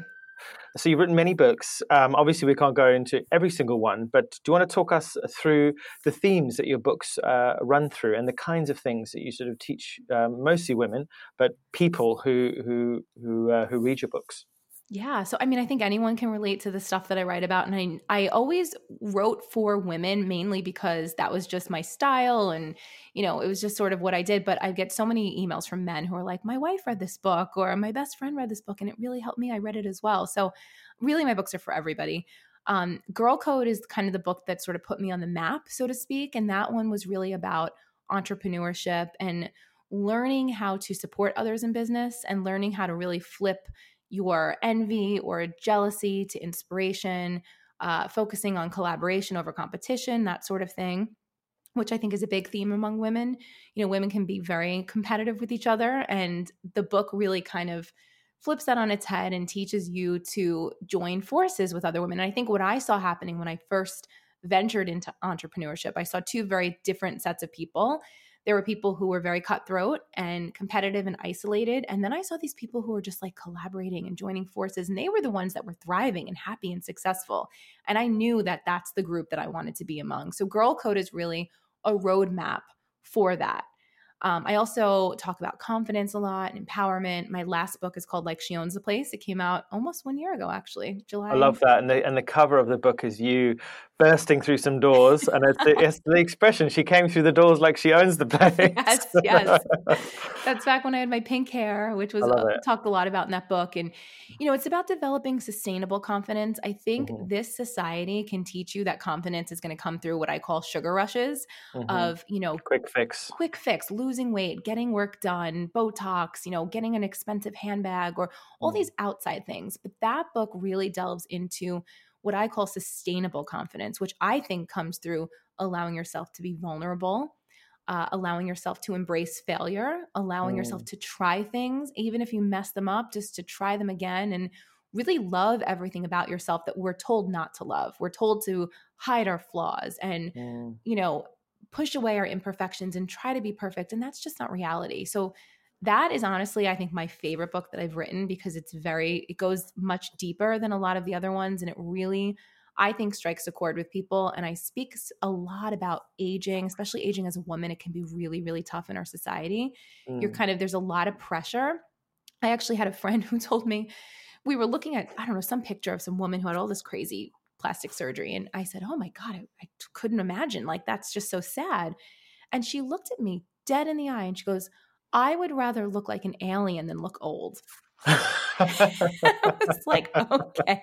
So you've written many books. Um, obviously, we can't go into every single one, but do you want to talk us through the themes that your books uh, run through and the kinds of things that you sort of teach, um, mostly women, but people who who who uh, who read your books? Yeah. So, I mean, I think anyone can relate to the stuff that I write about. And I, I always wrote for women mainly because that was just my style. And, you know, it was just sort of what I did. But I get so many emails from men who are like, my wife read this book or my best friend read this book and it really helped me. I read it as well. So, really, my books are for everybody. Um, Girl Code is kind of the book that sort of put me on the map, so to speak. And that one was really about entrepreneurship and learning how to support others in business and learning how to really flip your envy or jealousy to inspiration, uh, focusing on collaboration over competition, that sort of thing. which I think is a big theme among women. You know, women can be very competitive with each other. And the book really kind of flips that on its head and teaches you to join forces with other women. And I think what I saw happening when I first ventured into entrepreneurship, I saw two very different sets of people. There were people who were very cutthroat and competitive and isolated. And then I saw these people who were just like collaborating and joining forces. And they were the ones that were thriving and happy and successful. And I knew that that's the group that I wanted to be among. So Girl Code is really a roadmap for that. Um, I also talk about confidence a lot and empowerment. My last book is called Like She Owns the Place. It came out almost one year ago, actually, July. I love that, and the and the cover of the book is you bursting through some doors, and it's the, it's the expression she came through the doors like she owns the place. yes, yes. [LAUGHS] That's back when I had my pink hair, which was uh, talked a lot about in that book. And you know, it's about developing sustainable confidence. I think mm-hmm. this society can teach you that confidence is going to come through what I call sugar rushes mm-hmm. of you know quick fix, quick fix, losing weight, getting work done, Botox, you know, getting an expensive handbag, or all mm-hmm. these outside things. But that book really delves into what I call sustainable confidence, which I think comes through allowing yourself to be vulnerable, uh, allowing yourself to embrace failure, allowing mm. yourself to try things, even if you mess them up, just to try them again and really love everything about yourself that we're told not to love. We're told to hide our flaws and, mm. you know, push away our imperfections and try to be perfect. And that's just not reality. So, that is honestly i think my favorite book that i've written because it's very it goes much deeper than a lot of the other ones and it really i think strikes a chord with people and i speak a lot about aging especially aging as a woman it can be really really tough in our society. Mm. you're kind of there's a lot of pressure. I actually had a friend [LAUGHS] who told me we were looking at i don't know some picture of some woman who had all this crazy plastic surgery and i said oh my god I, I couldn't imagine like that's just so sad. And she looked at me dead in the eye and she goes I would rather look like an alien than look old. [LAUGHS] it's like, okay.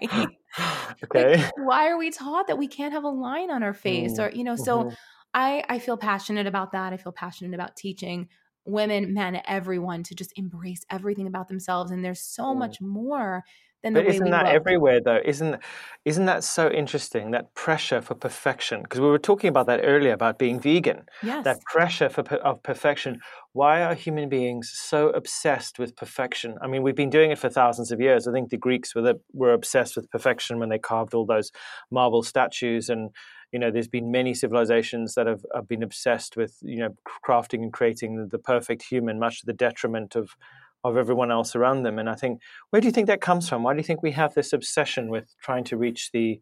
Okay. Like, why are we taught that we can't have a line on our face? Mm. Or, you know, so mm-hmm. I, I feel passionate about that. I feel passionate about teaching women, men, everyone to just embrace everything about themselves. And there's so mm. much more than but isn't that look. everywhere though? Isn't isn't that so interesting that pressure for perfection? Because we were talking about that earlier about being vegan yes. that pressure for of perfection. Why are human beings so obsessed with perfection? I mean we've been doing it for thousands of years. I think the greeks were the, were obsessed with perfection when they carved all those marble statues and you know there's been many civilizations that have, have been obsessed with you know crafting and creating the, the perfect human much to the detriment of of everyone else around them. And I think, where do you think that comes from? Why do you think we have this obsession with trying to reach the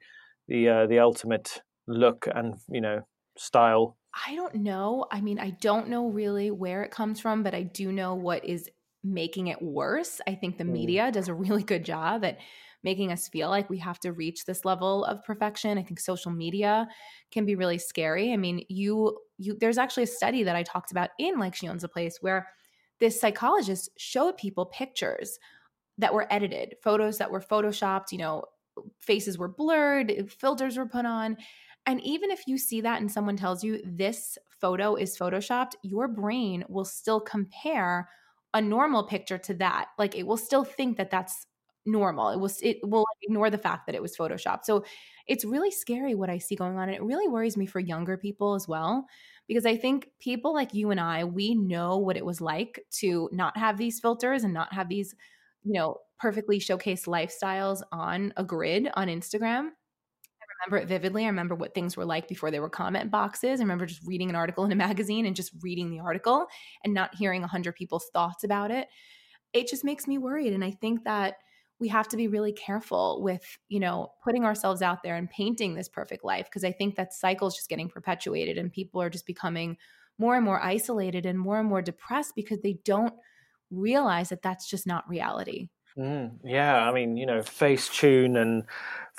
the uh, the ultimate look and you know style? I don't know. I mean, I don't know really where it comes from, but I do know what is making it worse. I think the mm. media does a really good job at making us feel like we have to reach this level of perfection. I think social media can be really scary. I mean, you you there's actually a study that I talked about in like she owns a place where this psychologist showed people pictures that were edited, photos that were photoshopped, you know, faces were blurred, filters were put on. And even if you see that and someone tells you this photo is photoshopped, your brain will still compare a normal picture to that. Like it will still think that that's normal. It will it will ignore the fact that it was photoshopped. So it's really scary what I see going on and it really worries me for younger people as well because I think people like you and I, we know what it was like to not have these filters and not have these, you know, perfectly showcased lifestyles on a grid on Instagram. I remember it vividly. I remember what things were like before there were comment boxes. I remember just reading an article in a [LAUGHS] magazine and just reading the article and not hearing a hundred people's thoughts about it. It just makes me worried. And I think that we have to be really careful with you know putting ourselves out there and painting this perfect life because i think that cycle is just getting perpetuated and people are just becoming more and more isolated and more and more depressed because they don't realize that that's just not reality Mm, yeah, I mean, you know, Facetune and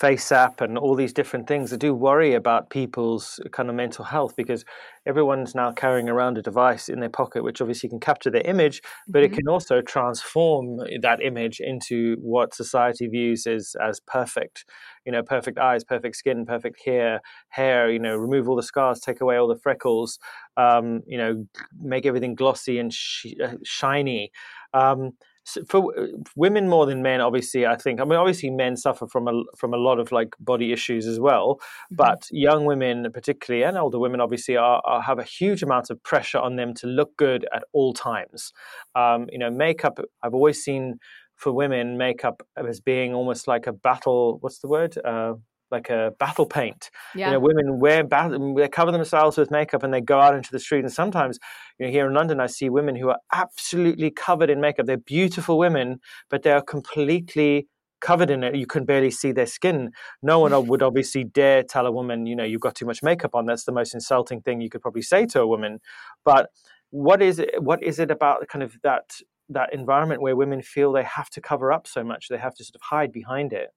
FaceApp and all these different things. I do worry about people's kind of mental health because everyone's now carrying around a device in their pocket, which obviously can capture their image, but mm-hmm. it can also transform that image into what society views as as perfect. You know, perfect eyes, perfect skin, perfect hair, hair. You know, remove all the scars, take away all the freckles. Um, you know, make everything glossy and sh- uh, shiny. Um, for uh, women more than men obviously i think i mean obviously men suffer from a from a lot of like body issues as well mm-hmm. but young women particularly and older women obviously are, are, have a huge amount of pressure on them to look good at all times um, you know makeup i've always seen for women makeup as being almost like a battle what's the word uh, like a battle paint. Yeah. You know, women wear they cover themselves with makeup and they go out into the street. And sometimes, you know, here in London, I see women who are absolutely covered in makeup. They're beautiful women, but they are completely covered in it. You can barely see their skin. No one [LAUGHS] would obviously dare tell a woman, you know, you've got too much makeup on. That's the most insulting thing you could probably say to a woman. But what is it? What is it about kind of that that environment where women feel they have to cover up so much? They have to sort of hide behind it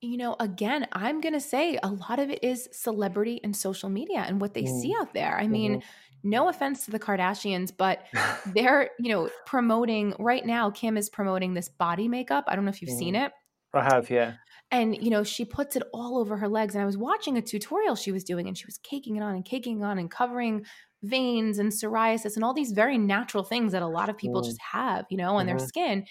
you know, again, I'm going to say a lot of it is celebrity and social media and what they mm. see out there. I mm-hmm. mean, no offense to the Kardashians, but [LAUGHS] they're, you know, promoting right now, Kim is promoting this body makeup. I don't know if you've mm. seen it. I have, yeah. And, you know, she puts it all over her legs. And I was watching a tutorial she was doing and she was caking it on and caking it on and covering veins and psoriasis and all these very natural things that a lot of people mm. just have, you know, on mm-hmm. their skin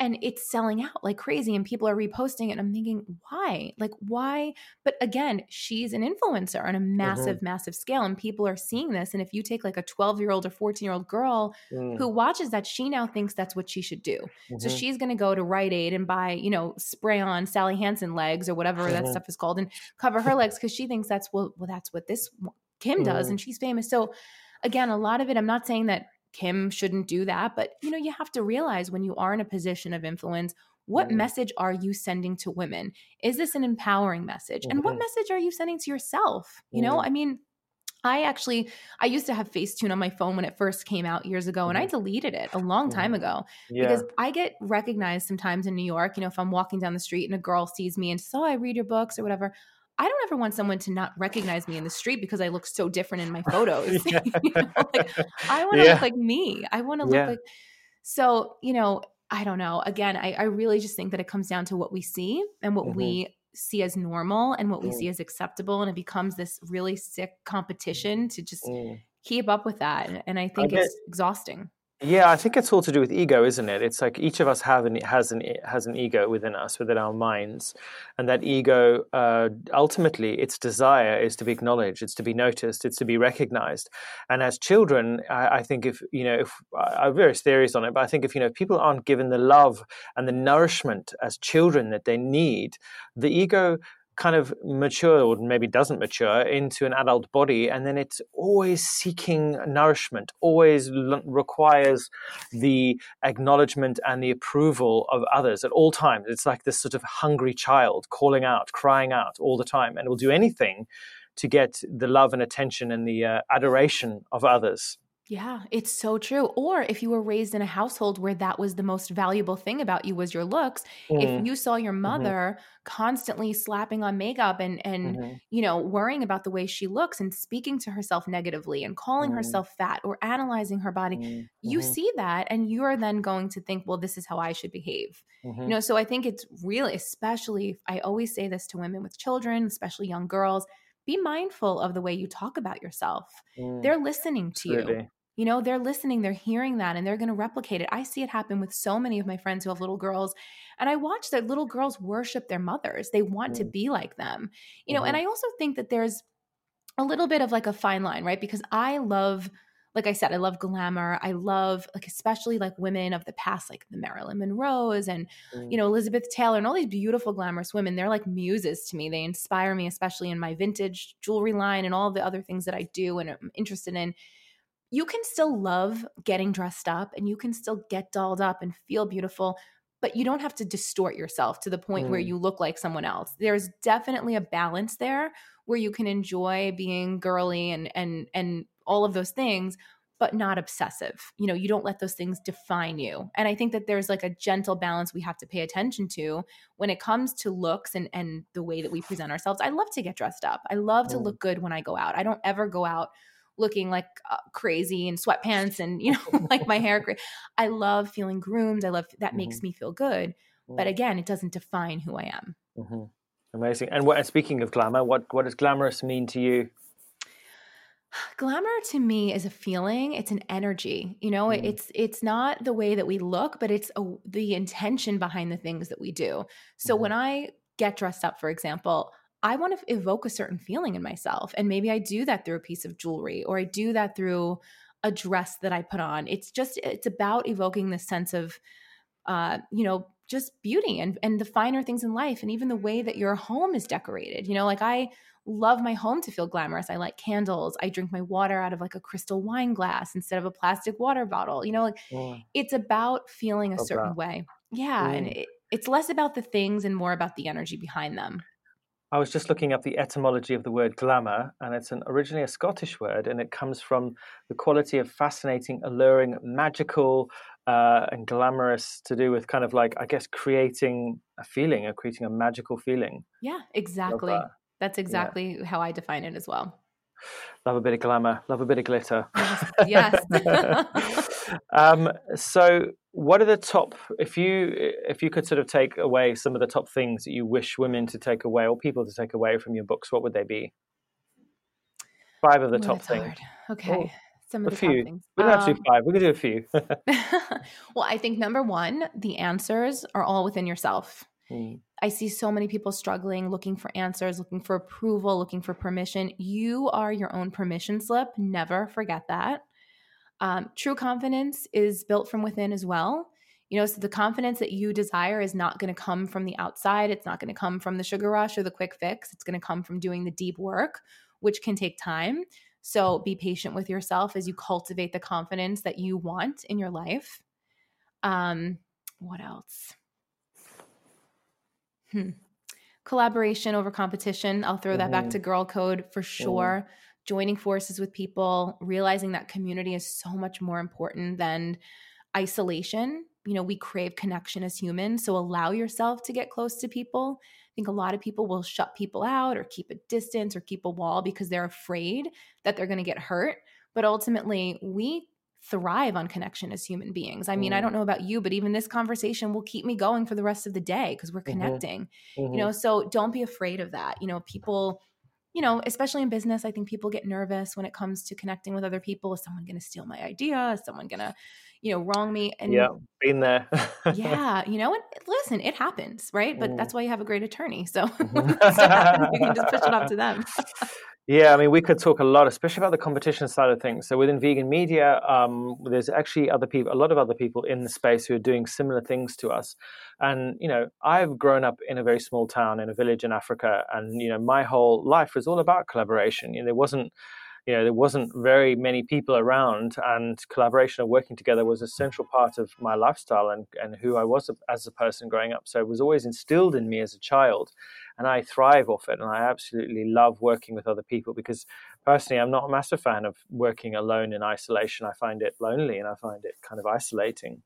and it's selling out like crazy and people are reposting it and i'm thinking why like why but again she's an influencer on a massive mm-hmm. massive scale and people are seeing this and if you take like a 12 year old or 14 year old girl mm. who watches that she now thinks that's what she should do mm-hmm. so she's going to go to rite aid and buy you know spray on sally hansen legs or whatever mm-hmm. that stuff is called and cover her legs because she thinks that's well well that's what this kim does mm. and she's famous so again a lot of it i'm not saying that Kim shouldn't do that. But, you know, you have to realize when you are in a position of influence, what mm. message are you sending to women? Is this an empowering message? Mm-hmm. And what mm-hmm. message are you sending to yourself? You know, mm. I mean, I actually I used to have Facetune on my phone when it first came out years ago and I mm-hmm. deleted it a long time mm-hmm. ago yeah. because I get recognized sometimes in New York, you know, if I'm walking down the street and a girl sees me and says, "Oh, I read your books" or whatever. I don't ever want someone to not recognize me in the street because I look so different in my [LAUGHS] photos. [LAUGHS] you know, like, I want to yeah. look like me. I want to look yeah. like. So you know, I don't know. Again, I, I, really just think that it comes down to what we see and what mm-hmm. we see as normal and what we mm. see as acceptable, and it becomes this really sick competition to just mm. keep up with that. And I think I it's exhausting. Yeah, I think it's all to do with ego, isn't it? It's like each of us have an, has an has an ego within us, within our minds, and that ego, uh, ultimately, its desire is to be acknowledged, it's to be noticed, it's to be recognized. And as children, I, I think if you know, if I have various theories on it, but I think if you know, people aren't given the love and the nourishment as children that they need, the ego kind of mature or maybe doesn't mature into an adult body and then it's always seeking nourishment always l- requires the acknowledgement and the approval of others at all times. It's like this sort of hungry child calling out crying out all the time and will do anything to get the love and attention and the uh, adoration of others yeah, it's so true. Or if you were raised in a household where that was the most valuable thing about you was your looks, mm. if you saw your mm-hmm. mother mm-hmm. constantly slapping on makeup and and mm-hmm. you know, worrying about the way she looks and speaking to herself negatively and calling mm. herself fat or analyzing her body, mm-hmm. you see that and you are then going to think, well, this is how I should behave. You mm-hmm. know, so I think it's really especially I always say this to women with children, especially young girls, be mindful of the way you talk about yourself. Mm. They're listening to you you know they're listening they're hearing that and they're going to replicate it. I see it happen with so many of my friends who have little girls and i watch that little girls worship their mothers. They want mm. to be like them you know mm-hmm. and i also think that there's a little bit of like a fine line right? Because i love like i said i love glamour. I love like especially like women of the past like the marilyn monroes and mm. you know elizabeth taylor and all these beautiful glamorous women. They're like muses to me. They inspire me especially in my vintage jewelry line and all the other things that i do and i'm interested in you can still love getting dressed up and you can still get dolled up and feel beautiful, but you don't have to distort yourself to the point mm. where you look like someone else. There's definitely a balance there where you can enjoy being girly and and and all of those things but not obsessive. You know, you don't let those things define you. And I think that there's like a gentle balance we have to pay attention to when it comes to looks and and the way that we present ourselves. I love to get dressed up. I love to mm. look good when I go out. I don't ever go out looking like uh, crazy in sweatpants [LAUGHS] and you know [LAUGHS] like my hair [LAUGHS] i love feeling groomed i love that makes mm-hmm. me feel good but mm-hmm. again it doesn't define who i am mm-hmm. amazing and what speaking of glamour what what does glamorous mean to you [SIGHS] glamour to me is a feeling it's an energy you know mm. it's it's not the way that we look but it's a, the intention behind the things that we do so mm. when i get dressed up for example i want to evoke a certain feeling in myself and maybe i do that through a piece of jewelry or i do that through a dress that i put on it's just it's about evoking this sense of uh you know just beauty and and the finer things in life and even the way that your home is decorated you know like i love my home to feel glamorous. I like candles. I drink my water out of like a crystal wine glass instead of a plastic water bottle. You know, like mm. it's about feeling a certain way. Yeah. Mm. And it, it's less about the things and more about the energy behind them. I was just looking up the etymology of the word glamour, and it's an originally a Scottish word, and it comes from the quality of fascinating, alluring, magical, uh, and glamorous to do with kind of like I guess creating a feeling or creating a magical feeling. Yeah, exactly. That. That's exactly yeah. how I define it as well. Love a bit of glamour, love a bit of glitter. Yes. [LAUGHS] [LAUGHS] [LAUGHS] um, so, what are the top? If you if you could sort of take away some of the top things that you wish women to take away or people to take away from your books, what would they be? Five of the top things. Hard. Okay. Oh, some of a the few. top things. We don't um, have to do um, five. We can do a few. [LAUGHS] well, I think number one, the answers are all within yourself. Mm. I see so many people struggling, looking for answers, looking for approval, looking for permission. You are your own permission slip. Never forget that. Um, true confidence is built from within as well. You know, so the confidence that you desire is not going to come from the outside. It's not going to come from the sugar rush or the quick fix. It's going to come from doing the deep work, which can take time. So be patient with yourself as you cultivate the confidence that you want in your life. Um, what else? Hmm. Collaboration over competition. I'll throw that mm-hmm. back to Girl Code for sure. Mm-hmm. Joining forces with people, realizing that community is so much more important than isolation. You know, we crave connection as humans. So allow yourself to get close to people. I think a lot of people will shut people out or keep a distance or keep a wall because they're afraid that they're going to get hurt. But ultimately, we thrive on connection as human beings. I mean, mm. I don't know about you, but even this conversation will keep me going for the rest of the day because we're mm-hmm. connecting. Mm-hmm. You know, so don't be afraid of that. You know, people you know, especially in business, I think people get nervous when it comes to connecting with other people. Is someone going to steal my idea? Is someone going to, you know, wrong me? And yeah, been there. [LAUGHS] yeah, you know, and listen, it happens, right? But mm. that's why you have a great attorney. So [LAUGHS] you [LAUGHS] can just push it off to them. Yeah, I mean, we could talk a lot, especially about the competition side of things. So within vegan media, um, there's actually other people, a lot of other people in the space who are doing similar things to us. And you know, I've grown up in a very small town in a village in Africa, and you know, my whole life was all about collaboration. You know, there wasn't you know there wasn't very many people around and collaboration and working together was a central part of my lifestyle and, and who i was as a person growing up so it was always instilled in me as a child and i thrive off it and i absolutely love working with other people because personally i'm not a massive fan of working alone in isolation. I find it lonely and i find it kind of isolating.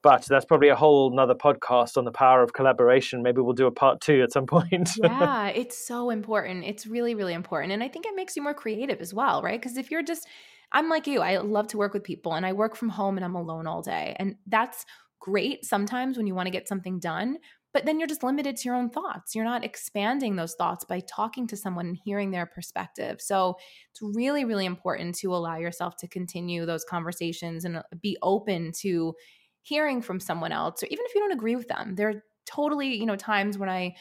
But that's probably a whole nother podcast on the power of collaboration. Maybe we'll do a part two at some point. [LAUGHS] Yeah it's so important. It's really really important and i think it makes you more creative as well right? Because if you're just i'm like you i love to work with people and i work from home and i'm alone all day and that's great sometimes when you want to get something done but then you're just limited to your own thoughts. You're not expanding those thoughts by talking to someone and hearing their perspective. So it's really, really important to allow yourself to continue those conversations and be open to hearing from someone else or even if you don't agree with them there are totally you know times when i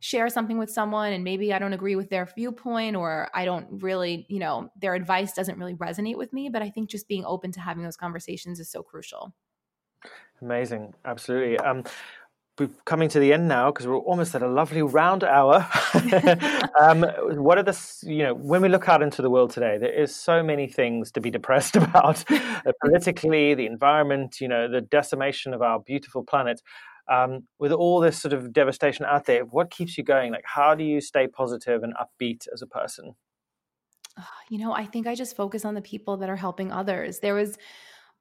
share something with someone and maybe i don't agree with their viewpoint or i don't really you know their advice doesn't really resonate with me but i think just being open to having those conversations is so crucial amazing absolutely um, we're coming to the end now because we're almost at a lovely round hour. [LAUGHS] um, what are the, you know, when we look out into the world today, there is so many things to be depressed [LAUGHS] about [LAUGHS] uh, politically, the environment, you know, the decimation of our beautiful planet. Um, with all this sort of devastation out there, what keeps you going? Like, how do you stay positive and upbeat as a person? You know, I think I just focus on the people that are helping others. There was,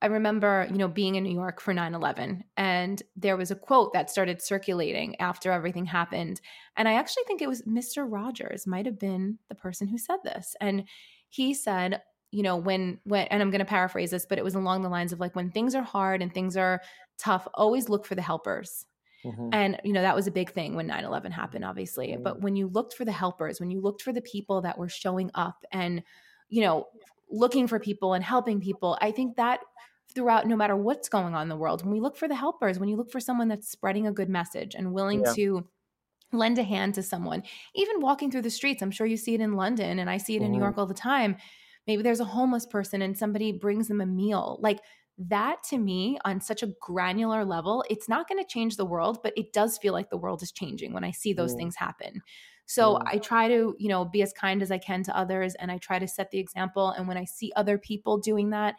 I remember, you know, being in New York for 9/11 and there was a quote that started circulating after everything happened. And I actually think it was Mr. Rogers might have been the person who said this. And he said, you know, when when and I'm going to paraphrase this, but it was along the lines of like when things are hard and things are tough, always look for the helpers. Mm-hmm. And, you know, that was a big thing when 9 11 happened, obviously. Mm-hmm. But when you looked for the helpers, when you looked for the people that were showing up and you know, looking for people and helping people. I think that throughout no matter what's going on in the world, when we look for the helpers, when you look for someone that's spreading a good message and willing yeah. to lend a hand to someone, even walking through the streets, I'm sure you see it in London and I see it in mm-hmm. New York all the time. Maybe there's a homeless person and somebody brings them a meal. Like that to me on such a granular level, it's not going to change the world, but it does feel like the world is changing when I see those mm. things happen. So mm. I try to, you know, be as kind as I can to others and I try to set the example. And when I see other people doing that,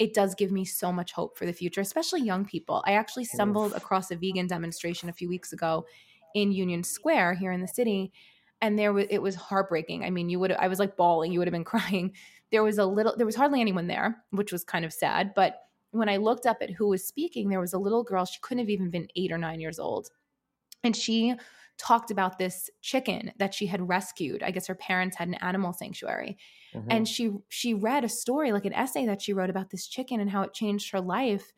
it does give me so much hope for the future, especially young people. I actually stumbled across a vegan demonstration a few weeks ago in Union Square here in the city and there was it was heartbreaking. I mean, you would I was like bawling, you would have been [LAUGHS] crying. There was a little there was hardly anyone there, which was kind of sad, but when I looked up at who was speaking, there was a little girl, she couldn't have even been 8 or 9 years old. And she talked about this chicken that she had rescued. I guess her parents had an animal sanctuary. Mm-hmm. And she she read a story like an essay that she wrote about this chicken and how it changed her life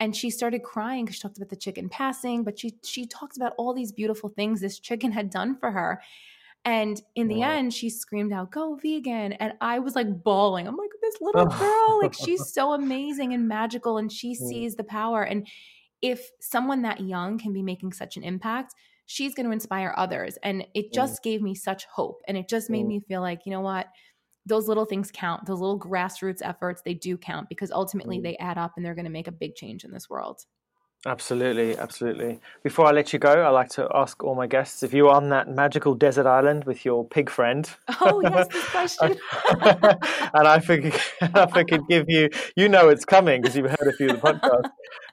and she started crying because she talked about the chicken passing but she she talked about all these beautiful things this chicken had done for her and in the wow. end she screamed out go vegan and i was like bawling i'm like this little [LAUGHS] girl like she's so amazing and magical and she mm. sees the power and if someone that young can be making such an impact she's going to inspire others and it mm. just gave me such hope and it just made mm. me feel like you know what those little things count. Those little grassroots efforts, they do count because ultimately mm. they add up and they're going to make a big change in this world. Absolutely, absolutely. Before I let you go, I like to ask all my guests if you're on that magical desert island with your pig friend. Oh yes, this [LAUGHS] question. and I figured, [LAUGHS] if I could give you, you know, it's coming because you've heard a few of the podcasts.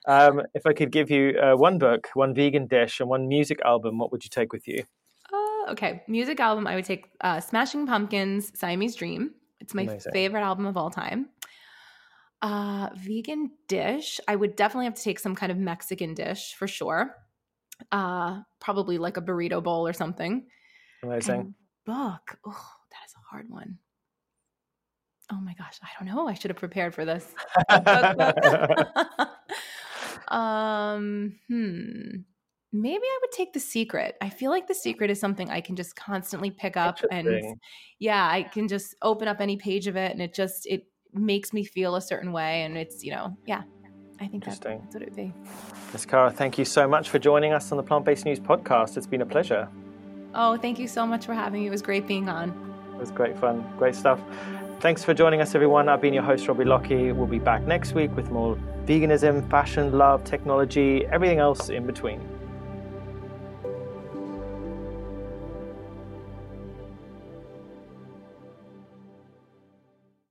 Um, if I could give you uh, one book, one vegan dish, and one music album, what would you take with you? okay. Music album, I would take uh, Smashing Pumpkins, Siamese Dream. It's my Amazing. favorite album of all time. Uh, vegan dish, I would definitely have to take some kind of Mexican dish for sure. Uh, probably like a burrito bowl or something. Amazing. And book, oh, that is a hard one. Oh my gosh, I don't know. I should have prepared for this. [LAUGHS] um, hmm maybe I would take the secret. I feel like the secret is something I can just constantly pick up and yeah, I can just open up any page of it and it just it makes me feel a certain way and it's, you know, yeah. I think that's, that's what it would be. Ms. Cara, thank you so much for joining us on the Plant Based News podcast. It's been a pleasure. Oh, thank you so much for having me. It was great being on. It was great fun. Great stuff. Thanks for joining us, everyone. I've been your host, Robbie Lockie. We'll be back next week with more veganism, fashion, love, technology, everything else in between.